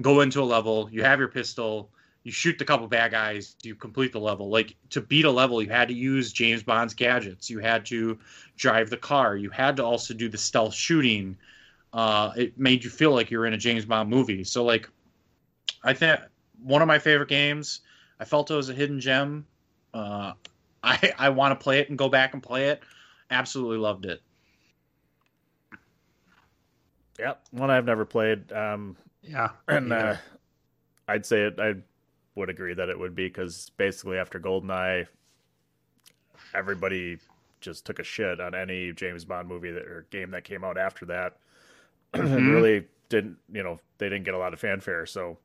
go into a level, you have your pistol, you shoot the couple bad guys, you complete the level. Like to beat a level, you had to use James Bond's gadgets, you had to drive the car, you had to also do the stealth shooting. Uh, it made you feel like you were in a James Bond movie. So like, I think one of my favorite games. I felt it was a hidden gem. Uh, I I want to play it and go back and play it. Absolutely loved it. Yep, one I've never played. Um, Yeah. and uh. I'd say it. I would agree that it would be because basically after GoldenEye, everybody just took a shit on any James Bond movie that, or game that came out after that. Mhm. really didn't, you know, they didn't get a lot of fanfare. So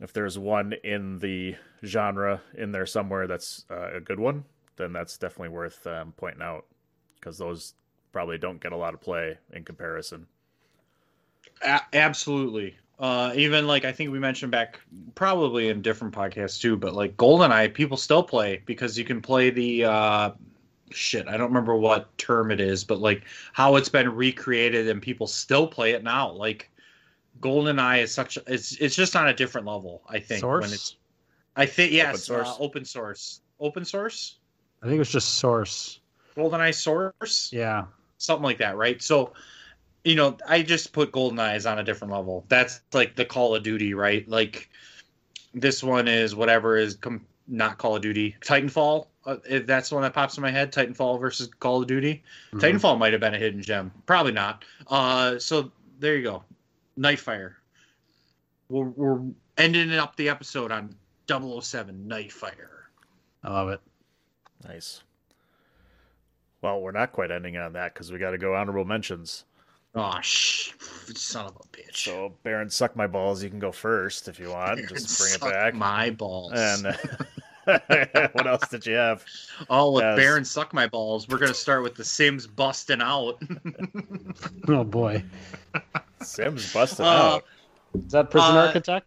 if there's one in the genre in there somewhere that's uh, a good one, then that's definitely worth um, pointing out because those probably don't get a lot of play in comparison. A- absolutely. Uh, even like I think we mentioned back probably in different podcasts too, but like GoldenEye, people still play because you can play the uh, shit. I don't remember what term it is, but like how it's been recreated and people still play it now. Like GoldenEye is such. A, it's it's just on a different level. I think Source? when it's. I think yes, source? Uh, open source, open source, I think it was just Source. GoldenEye source. Yeah. something like that, right? So, you know, I just put Golden Eyes on a different level. That's like the Call of Duty, right? Like this one is whatever is com- not Call of Duty. Titanfall, uh, if that's the one that pops in my head. Titanfall versus Call of Duty. Mhm. Titanfall might have been a hidden gem. Probably not. Uh, so there you go. Nightfire. We're, we're ending up the episode on 007 Nightfire. I love it. Nice. Well, we're not quite ending on that because we got to go honorable mentions. Oh, sh- son of a bitch. So, Baron, suck my balls. You can go first if you want. Just bring it back. My balls. And what else did you have? Oh, with Yes. Baron suck my balls. We're gonna start with the Sims busting out. Oh boy. Sims busting Uh, out. Is that Prison Uh, Architect?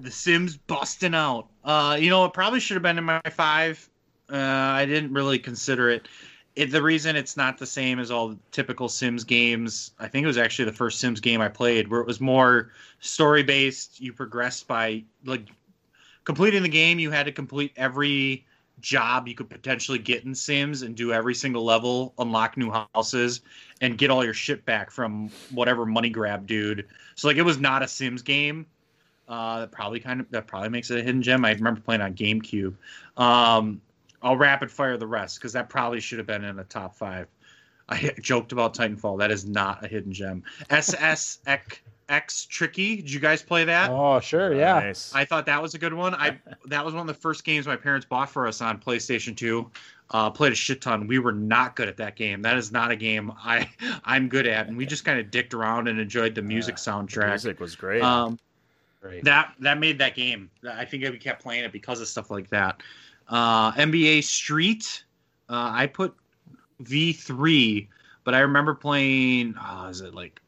the Sims busting out. Uh, you know, it probably should have been in my five. Uh, I didn't really consider it. it. The reason it's not the same as all the typical Sims games, I think it was actually the first Sims game I played, where it was more story based. You progressed by like completing the game. You had to complete every job you could potentially get in Sims and do every single level, unlock new houses, and get all your shit back from whatever money grab dude. So like it was not a Sims game. Uh, that probably kind of that probably makes it a hidden gem. I remember playing on GameCube. Um, I'll rapid fire the rest because that probably should have been in the top five. I joked about Titanfall. That is not a hidden gem. SSX X Tricky. Did you guys play that? Oh, sure, yeah. Nice. I thought that was a good one. I that was one of the first games my parents bought for us on PlayStation 2. Uh, played a shit ton. We were not good at that game. That is not a game I I'm good at, and we just kind of dicked around and enjoyed the music soundtrack. The Music was great. Um, Great. that that made that game. I think we kept playing it because of stuff like that. Uh, NBA Street. Uh, I put V three, but I remember playing. Oh, is it like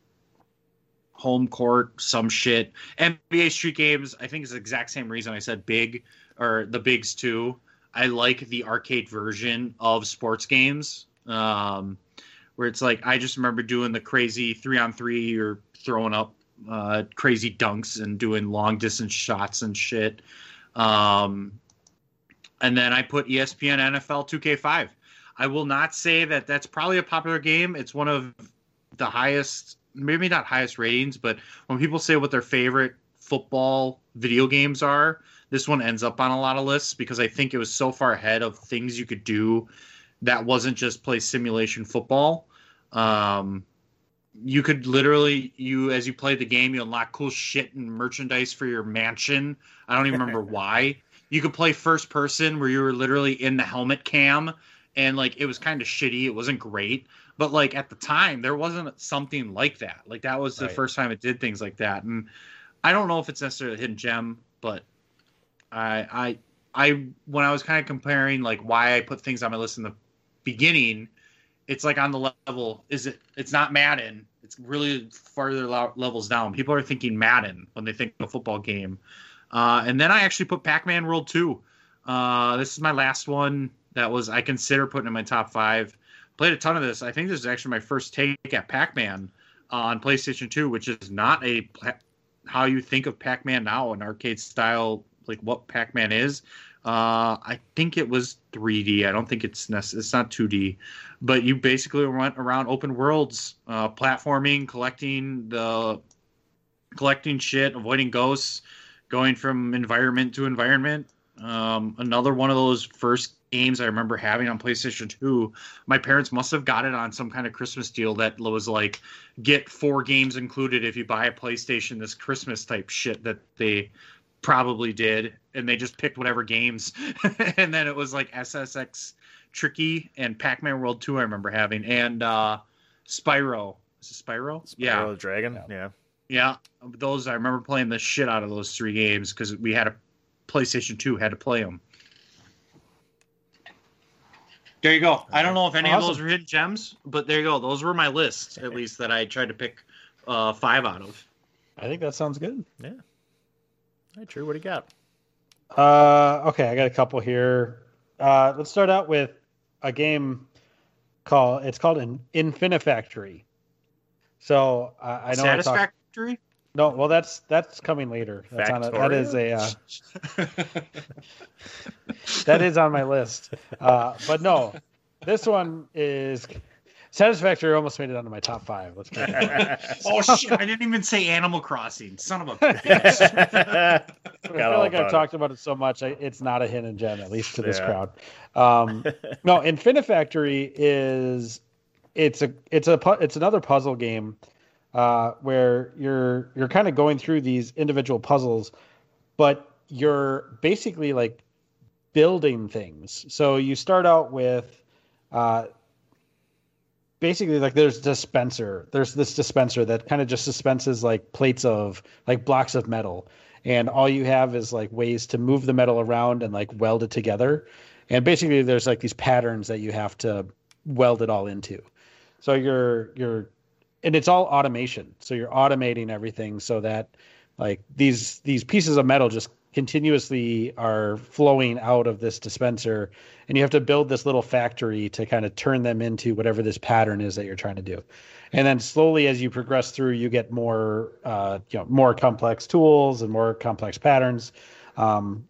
home court? Some shit. NBA Street games. I think it's the exact same reason I said big or the bigs too. I like the arcade version of sports games. Um, where it's like I just remember doing the crazy three on three or throwing up uh, crazy dunks and doing long distance shots and shit. Um, and then I put ESPN NFL 2K5. I will not say that that's probably a popular game. It's one of the highest, maybe not highest ratings, but when people say what their favorite football video games are, this one ends up on a lot of lists because I think it was so far ahead of things you could do that wasn't just play simulation football. Um, you could literally you as you play the game you unlock cool shit and merchandise for your mansion i don't even remember why you could play first person where you were literally in the helmet cam and like it was kind of shitty it wasn't great but like at the time there wasn't something like that. Like that was the Right. first time it did things like that and i don't know if it's necessarily a hidden gem but i i i when i was kind of comparing like why i put things on my list in the beginning it's like on the level is it it's not madden it's really farther levels down. People are thinking madden when they think of a football game. Uh, and then i actually put pac-man world 2 uh, this is my last one that was i consider putting in my top five played a ton of this i think this is actually my first take at pac-man on playstation 2 which is not a how you think of pac-man now an arcade style like what pac-man is uh, I think it was 3D. I don't think it's necess- it's not 2D, but you basically went around open worlds, uh, platforming, collecting the collecting shit, avoiding ghosts, going from environment to environment. Um, another one of those first games I remember having on PlayStation 2. My parents must have got it on some kind of Christmas deal that was like get four games included if you buy a PlayStation this Christmas type shit that they probably did. And they just picked whatever games. And then it was like ssx tricky and pac-man world 2 i remember having. And uh spyro. Is it spyro, yeah. Spyro the Dragon. Yeah. yeah. Those i remember playing the shit out of those three games because we had a playstation 2 had to play them there you go i don't know if any of those were hidden gems but there you go those were my lists, at least that i tried to pick uh five out of I think that sounds good. Yeah. Hey, True. What do you got? Uh, okay, I got a couple here. Uh, let's start out with a game called it's called an Infinifactory. So uh, I know I talked- satisfactory no, well that's that's coming later. That's on a, that is a uh, that is on my list. Uh, but no, this one is Satisfactory. Almost made it onto my top five. Let's go. oh shit! I didn't even say Animal Crossing. Son of a bitch. I feel like I've about talked about it so much. I, it's not a hidden gem, at least to this Yeah. crowd. Um, no, Infinifactory is it's a it's a it's another puzzle game uh, where you're you're kind of going through these individual puzzles, but you're basically like building things. So you start out with uh, basically like there's dispenser. There's this dispenser that kind of just dispenses like plates of like blocks of metal, and all you have is like ways to move the metal around and like weld it together. And basically, there's like these patterns that you have to weld it all into. So you're you're and it's all automation. So you're automating everything so that like these these pieces of metal just continuously are flowing out of this dispenser and you have to build this little factory to kind of turn them into whatever this pattern is that you're trying to do. And then slowly as you progress through you get more uh, you know more complex tools and more complex patterns. Um,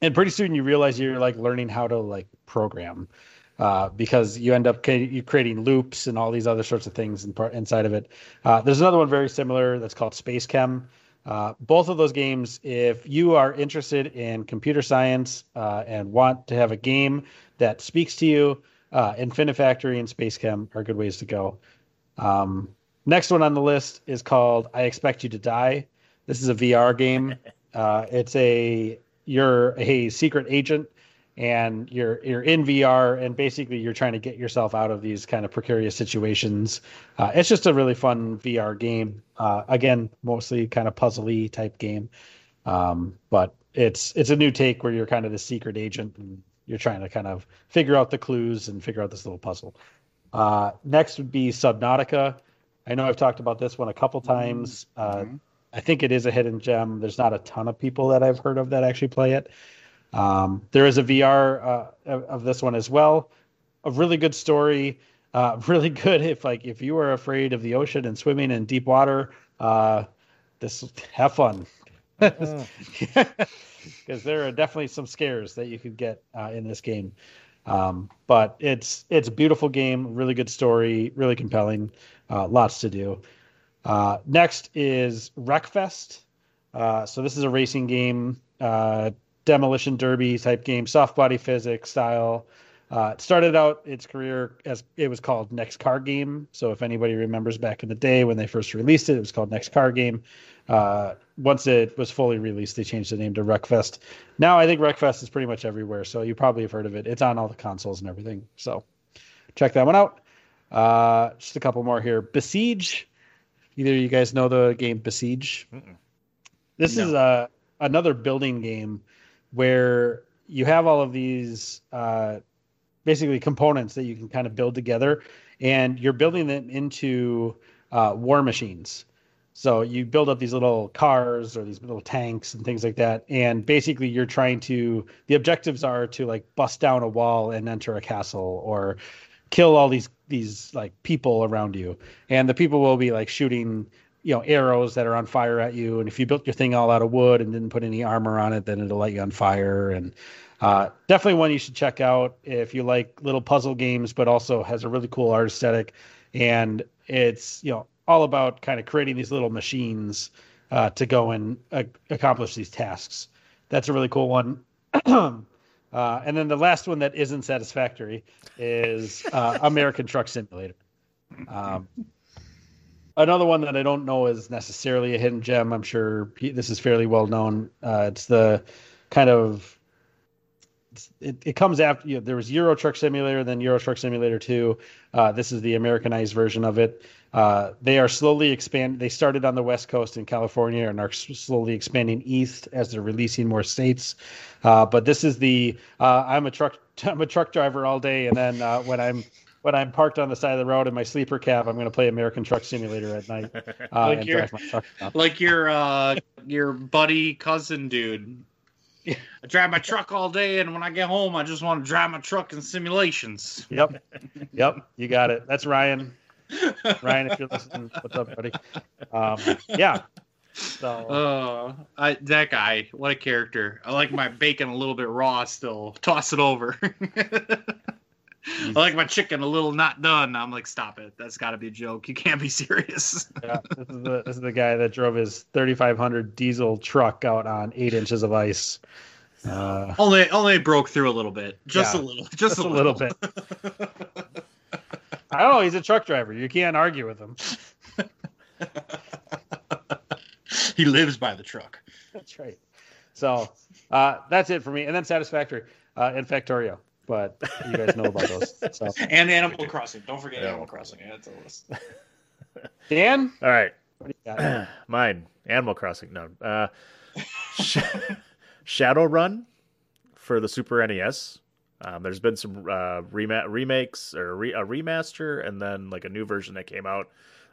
and pretty soon you realize you're like learning how to like program uh, because you end up ca- you creating loops and all these other sorts of things in part, inside of it. Uh, there's another one very similar that's called Space Chem. Uh, both of those games, if you are interested in computer science uh, and want to have a game that speaks to you, uh, Infinifactory and Space Chem are good ways to go. Um, next one on the list is called I Expect You to Die. This is a VR game. Uh, it's a you're a secret agent and you're you're in VR and basically you're trying to get yourself out of these kind of precarious situations. Uh, it's just a really fun VR game. Uh, again, mostly kind of puzzly type game, um, but it's it's a new take where you're kind of the secret agent and you're trying to kind of figure out the clues and figure out this little puzzle. Uh, next would be Subnautica. I know I've talked about this one a couple times. Uh, I think it is a hidden gem. There's not a ton of people that I've heard of that actually play it. Um, there is a VR uh, of, of this one as well. A really good story. Uh, really good if like if you are afraid of the ocean and swimming in deep water. Uh, this have fun because there are definitely some scares that you could get uh, in this game. Um, but it's it's a beautiful game, really good story, really compelling, uh, lots to do. Uh, next is Wreckfest. Uh, so this is a racing game, uh, demolition derby type game, soft body physics style. Uh, it started out its career as it was called Next Car Game. So if anybody remembers back in the day when they first released it, it was called Next Car Game. Uh, once it was fully released, they changed the name to Wreckfest. Now I think Wreckfest is pretty much everywhere, so you probably have heard of it. It's on all the consoles and everything. So check that one out. Uh, just a couple more here. Besiege. Either you guys know the game Besiege? This is a another building game where you have all of these uh, basically components that you can kind of build together, and you're building them into uh, war machines. So you build up these little cars or these little tanks and things like that, and basically you're trying to. The objectives are to like bust down a wall and enter a castle, or kill all these these like people around you, and the people will be like shooting you know arrows that are on fire at you and if you built your thing all out of wood and didn't put any armor on it then it'll light you on fire. And uh, definitely one you should check out if you like little puzzle games but also has a really cool art aesthetic. And it's you know all about kind of creating these little machines uh, to go and uh, accomplish these tasks. That's a really cool one. Uh, and then the last one that isn't satisfactory is uh, american truck simulator. Um, another one that I don't know is necessarily a hidden gem. I'm sure this is fairly well known. Uh, it's the kind of it, it comes after you know, there was Euro Truck Simulator, then Euro Truck Simulator Two. Uh, this is the Americanized version of it. Uh, they are slowly expand. They started on the West Coast in California and are slowly expanding east as they're releasing more states. Uh, but this is the uh, I'm a truck I'm a truck driver all day, and then uh, when I'm when I'm parked on the side of the road in my sleeper cab, I'm going to play American Truck Simulator at night uh, Like and you're- drive my truck. around. like your uh your buddy cousin dude. I drive my truck all day, and when I get home, I just want to drive my truck in simulations. Yep, yep, you got it. That's Ryan. Ryan, if you're listening, what's up, buddy? Um, yeah. So Uh, I, that guy, what a character! I like my bacon a little bit raw still. Toss it over. I like my chicken a little not done. I'm like, stop it. That's got to be a joke. You can't be serious. yeah, this is the this is the guy that drove his 3500 diesel truck out on eight inches of ice. Uh, only, only broke through a little bit. Just Yeah, a little. Just, a, little little. bit. I don't know. He's a truck driver. You can't argue with him. he lives by the truck. That's right. So uh, that's it for me. And then Satisfactory uh, and Factorio. But you guys know about those. So And Animal Crossing. Don't forget Animal Crossing. Yeah, it's a list. Dan, All right. what do you got? Mine, Animal Crossing. No, uh, Sh- Shadowrun for the Super NES. Um, there's been some uh, rema- remakes or re- a remaster, and then like a new version that came out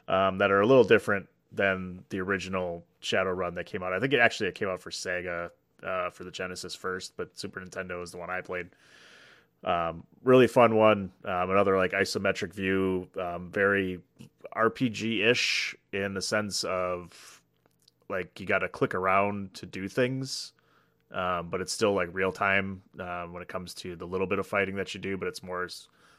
um, that are a little different than the original Shadowrun that came out. I think it actually it came out for Sega uh, for the Genesis first, but Super Nintendo is the one I played. Um, really fun one. Um, another like isometric view, um, very RPG ish in the sense of like you got to click around to do things, um, but it's still like real time um, when it comes to the little bit of fighting that you do. But it's more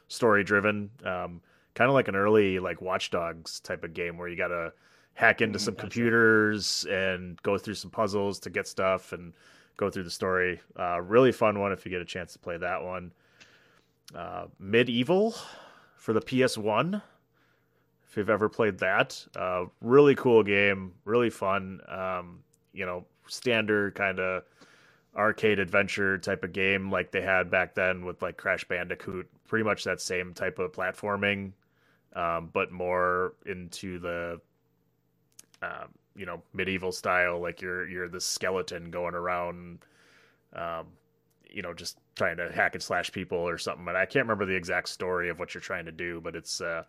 story driven, um, kind of like an early like Watch Dogs type of game where you gotta hack into some computers and go through some puzzles to get stuff and go through the story. Uh, really fun one if you get a chance to play that one. Uh, MediEvil for the PS1. If you've ever played that, uh, really cool game, really fun. Um, you know, standard kind of arcade adventure type of game like they had back then with like Crash Bandicoot. Pretty much that same type of platforming, um, but more into the um, you know medieval style. Like you're you're the skeleton going around, um, you know, just trying to hack and slash people or something. And I can't remember the exact story of what you're trying to do, but it's uh,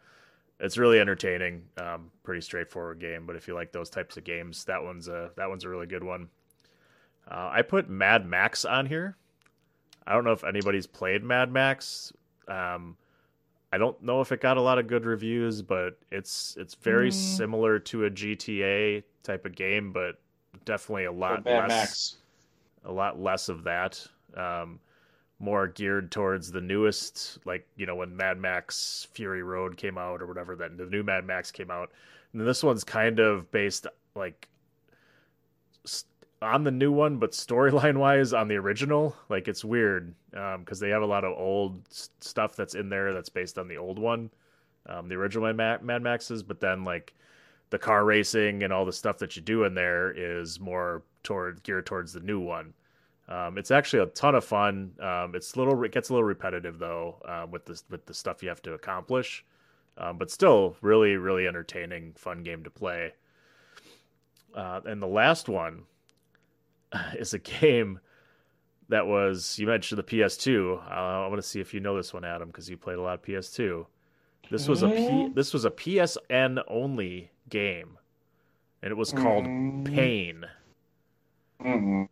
it's really entertaining. Um, pretty straightforward game. But if you like those types of games, that one's a that one's a really good one. Uh, I put Mad Max on here. I don't know if anybody's played Mad Max. Um, I don't know if it got a lot of good reviews, but it's it's very Mm. similar to a GTA type of game, but definitely a lot Mad less Max. a lot less of that. Um, more geared towards the newest, like you know when Mad Max Fury Road came out or whatever. That the new Mad Max came out, and this one's kind of based like s- on the new one, but storyline wise on the original. Like it's weird because they have a lot of old s- stuff that's in there that's based on the old one, um, the original Mad, Mad Maxes. But then like the car racing and all the stuff that you do in there is more toward geared towards the new one. Um, it's actually a ton of fun. Um, it's little it gets a little repetitive though uh, with the with the stuff you have to accomplish, um, but still really really entertaining, fun game to play. Uh, and the last one is a game that was you mentioned the PS2. Uh, I want to see if you know this one, Adam, because you played a lot of PS2. This was a P, Mhm. this was a PSN only game, and it was called Mm. Pain. Mm-mm.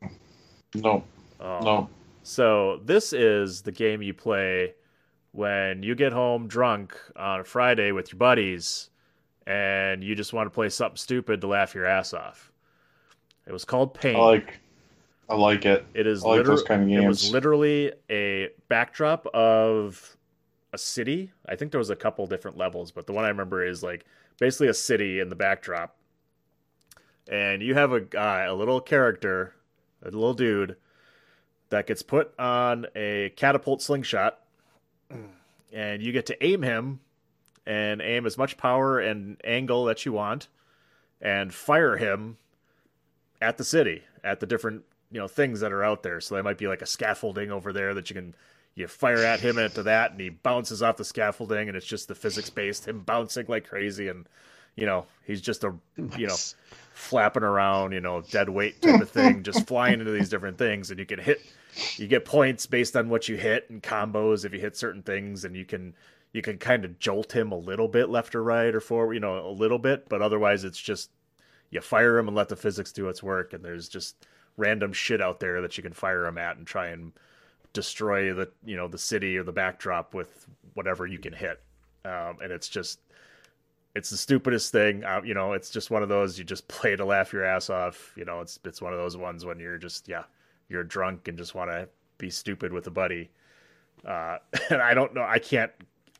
No. Oh. No. So this is the game you play when you get home drunk on a Friday with your buddies, and you just want to play something stupid to laugh your ass off. It was called Pain. I like. I like it. It is I like those liter- kind of games. It was literally a backdrop of a city. I think there was a couple different levels, but the one I remember is like basically a city in the backdrop. And you have a guy, a little character, a little dude that gets put on a catapult slingshot and you get to aim him and aim as much power and angle that you want and fire him at the city at the different you know things that are out there. So there might be like a scaffolding over there that you can you fire at him into that and he bounces off the scaffolding and it's just the physics based him bouncing like crazy and you know he's just a you know flapping around you know dead weight type of thing just flying into these different things and you can hit you get points based on what you hit and combos if you hit certain things and you can you can kind of jolt him a little bit left or right or forward you know a little bit but otherwise it's just you fire him and let the physics do its work and there's just random shit out there that you can fire him at and try and destroy the you know the city or the backdrop with whatever you can hit. Um, and it's just it's the stupidest thing uh, you know it's just one of those you just play to laugh your ass off you know it's it's one of those ones when you're just yeah you're drunk and just want to be stupid with a buddy. Uh, and i don't know i can't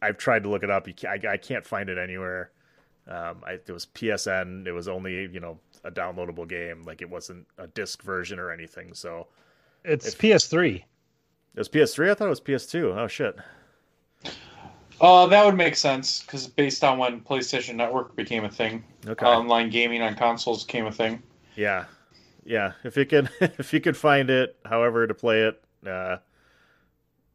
i've tried to look it up you can't, I, I can't find it anywhere. Um, I, it was psn it was only you know a downloadable game like it wasn't a disc version or anything so It's If- PS3. it was ps3 i thought it was ps2 oh shit Uh, that would make sense because based on when PlayStation Network became a thing, Okay. online gaming on consoles became a thing. Yeah, yeah. If you can, if you could find it, however to play it, uh,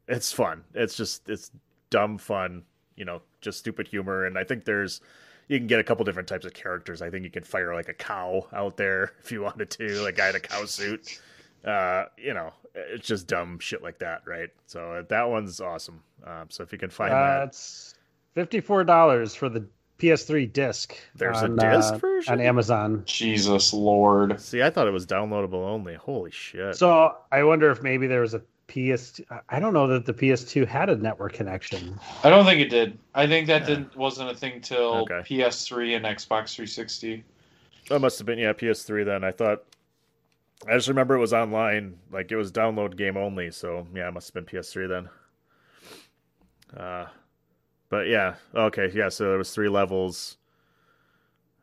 it's fun. It's just it's dumb fun. You know, just stupid humor. And I think there's you can get a couple different types of characters. I think you can fire like a cow out there if you wanted to, like guy in a cow suit. Uh, you know, it's just dumb shit like that, right? So uh, that one's awesome. Um, so if you can find Uh, that, it's fifty-four dollars for the PS3 disc. There's a disc uh, version? on Amazon. Jesus Lord. see, I thought it was downloadable only. Holy shit! So I wonder if maybe there was a PS. I don't know that the PS2 had a network connection. I don't think it did. I think that didn't wasn't a thing till Okay. PS3 and Xbox 360. That must have been yeah PS3 then. I thought I just remember it was online, like it was download game only. So yeah, it must have been PS3 then. Uh, but yeah, okay, yeah. So there was three levels.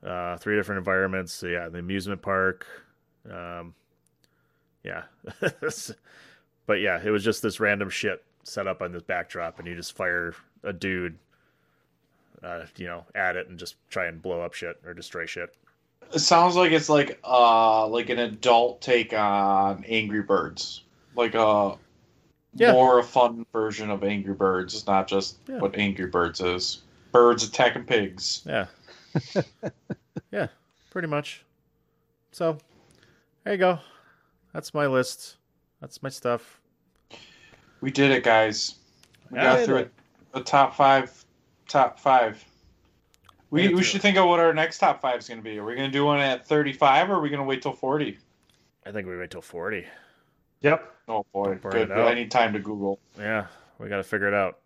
uh, three different environments. So yeah, the amusement park. Um, yeah, but yeah, it was just this random shit set up on this backdrop, and you just fire a dude, uh, you know, at it and just try and blow up shit or destroy shit. It sounds like it's like uh like an adult take on Angry Birds, like a Yeah. more a fun version of Angry Birds. It's not just Yeah. what Angry Birds is. Birds attacking pigs. Yeah. yeah, pretty much. So, there you go. That's my list. That's my stuff. We did it, guys. We Yeah, got through did it. A top five. Top five. We, we should think of what our next top five is going to be. Are we going to do one at 35 or are we going to wait till 40? I think we wait till 40. Yep. Oh, boy. Burn Good. it. I need time to Google. Yeah, we got to figure it out.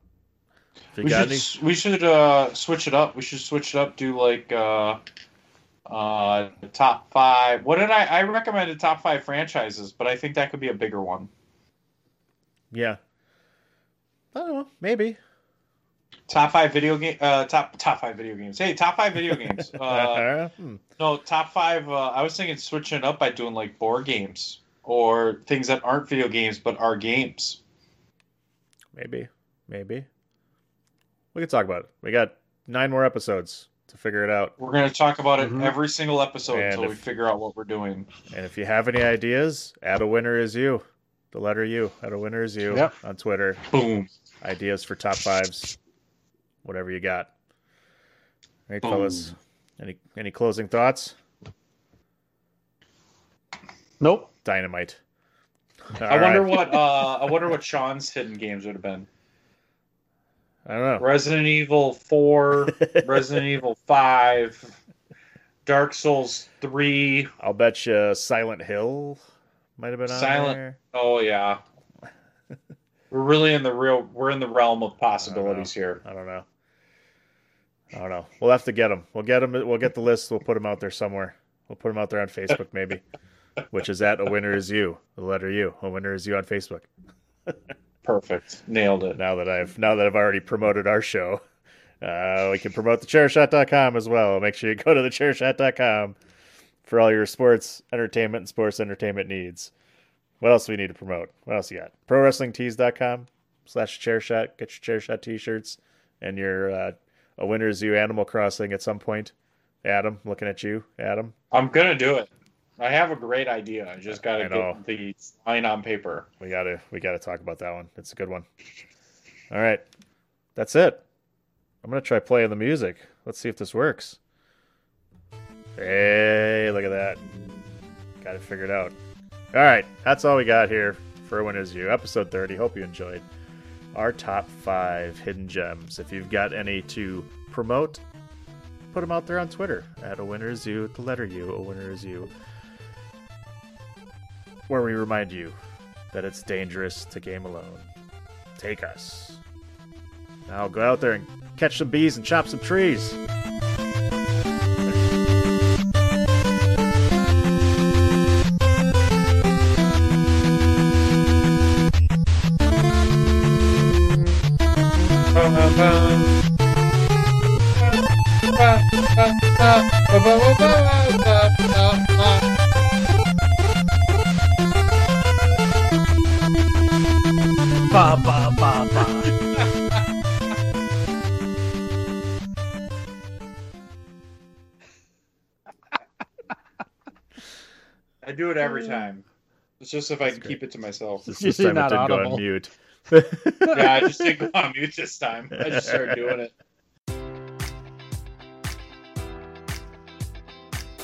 If you We got should, any, we should uh, switch it up. We should switch it up. Do like uh, uh, top five. What did I? I recommended top five franchises, but I think that could be a bigger one. yeah. I don't know. Maybe. Top five video game. Uh, top top five video games. Hey, top five video games. Uh, Hmm. no, top five. Uh, I was thinking switching it up by doing like board games or things that aren't video games but are games. Maybe. Maybe. We can talk about it. We got nine more episodes to figure it out. We're gonna talk about it Mhm. every single episode And until we figure out what we're doing. And if you have any ideas, add a winner is you. The letter U. Add a winner is you Yep. on Twitter. Boom. Ideas for top fives. Whatever you got. All right, Boom. fellas. Any any closing thoughts? Nope. Dynamite. I All wonder right. what. Uh, I wonder what Sean's hidden games would have been. I don't know. Resident Evil Four, Resident Evil Five, Dark Souls Three, I'll bet you Silent Hill might have been on Silent. there. Oh yeah. we're really in the real. We're in the realm of possibilities here. I don't know. I don't know. We'll have to get them. We'll get them. We'll get the list. We'll put them out there somewhere. We'll put them out there on Facebook, maybe, which is at a winner is you. The letter U. A winner is you on Facebook. Perfect. Nailed it. Now that I've now that I've already promoted our show, uh, we can promote the thechairshot.com as well. Make sure you go to the thechairshot.com for all your sports entertainment and sports entertainment needs. What else do we need to promote? What else you got? ProWrestlingTees.com slash chairshot. Get your chairshot t-shirts and your uh, a winner's Zoo Animal Crossing at some point. Adam, looking at you, Adam. I'm gonna do it. I have a great idea. I just gotta I get the line on paper. We gotta we gotta talk about that one. It's a good one. All right, that's it. I'm gonna try playing the music. Let's see if this works. Hey, look at that. Got it figured out. All right, that's all we got here for Winners You, episode 30. Hope you enjoyed our top five hidden gems. If you've got any to promote, put them out there on Twitter at a winner is you, the letter U, a winner is you, where we remind you that it's dangerous to game alone. Take us. Now go out there and catch some bees and chop some trees. It's just if I can keep it to myself. This, this time it didn't go on mute. yeah, I just didn't go on mute this time. I just started doing it.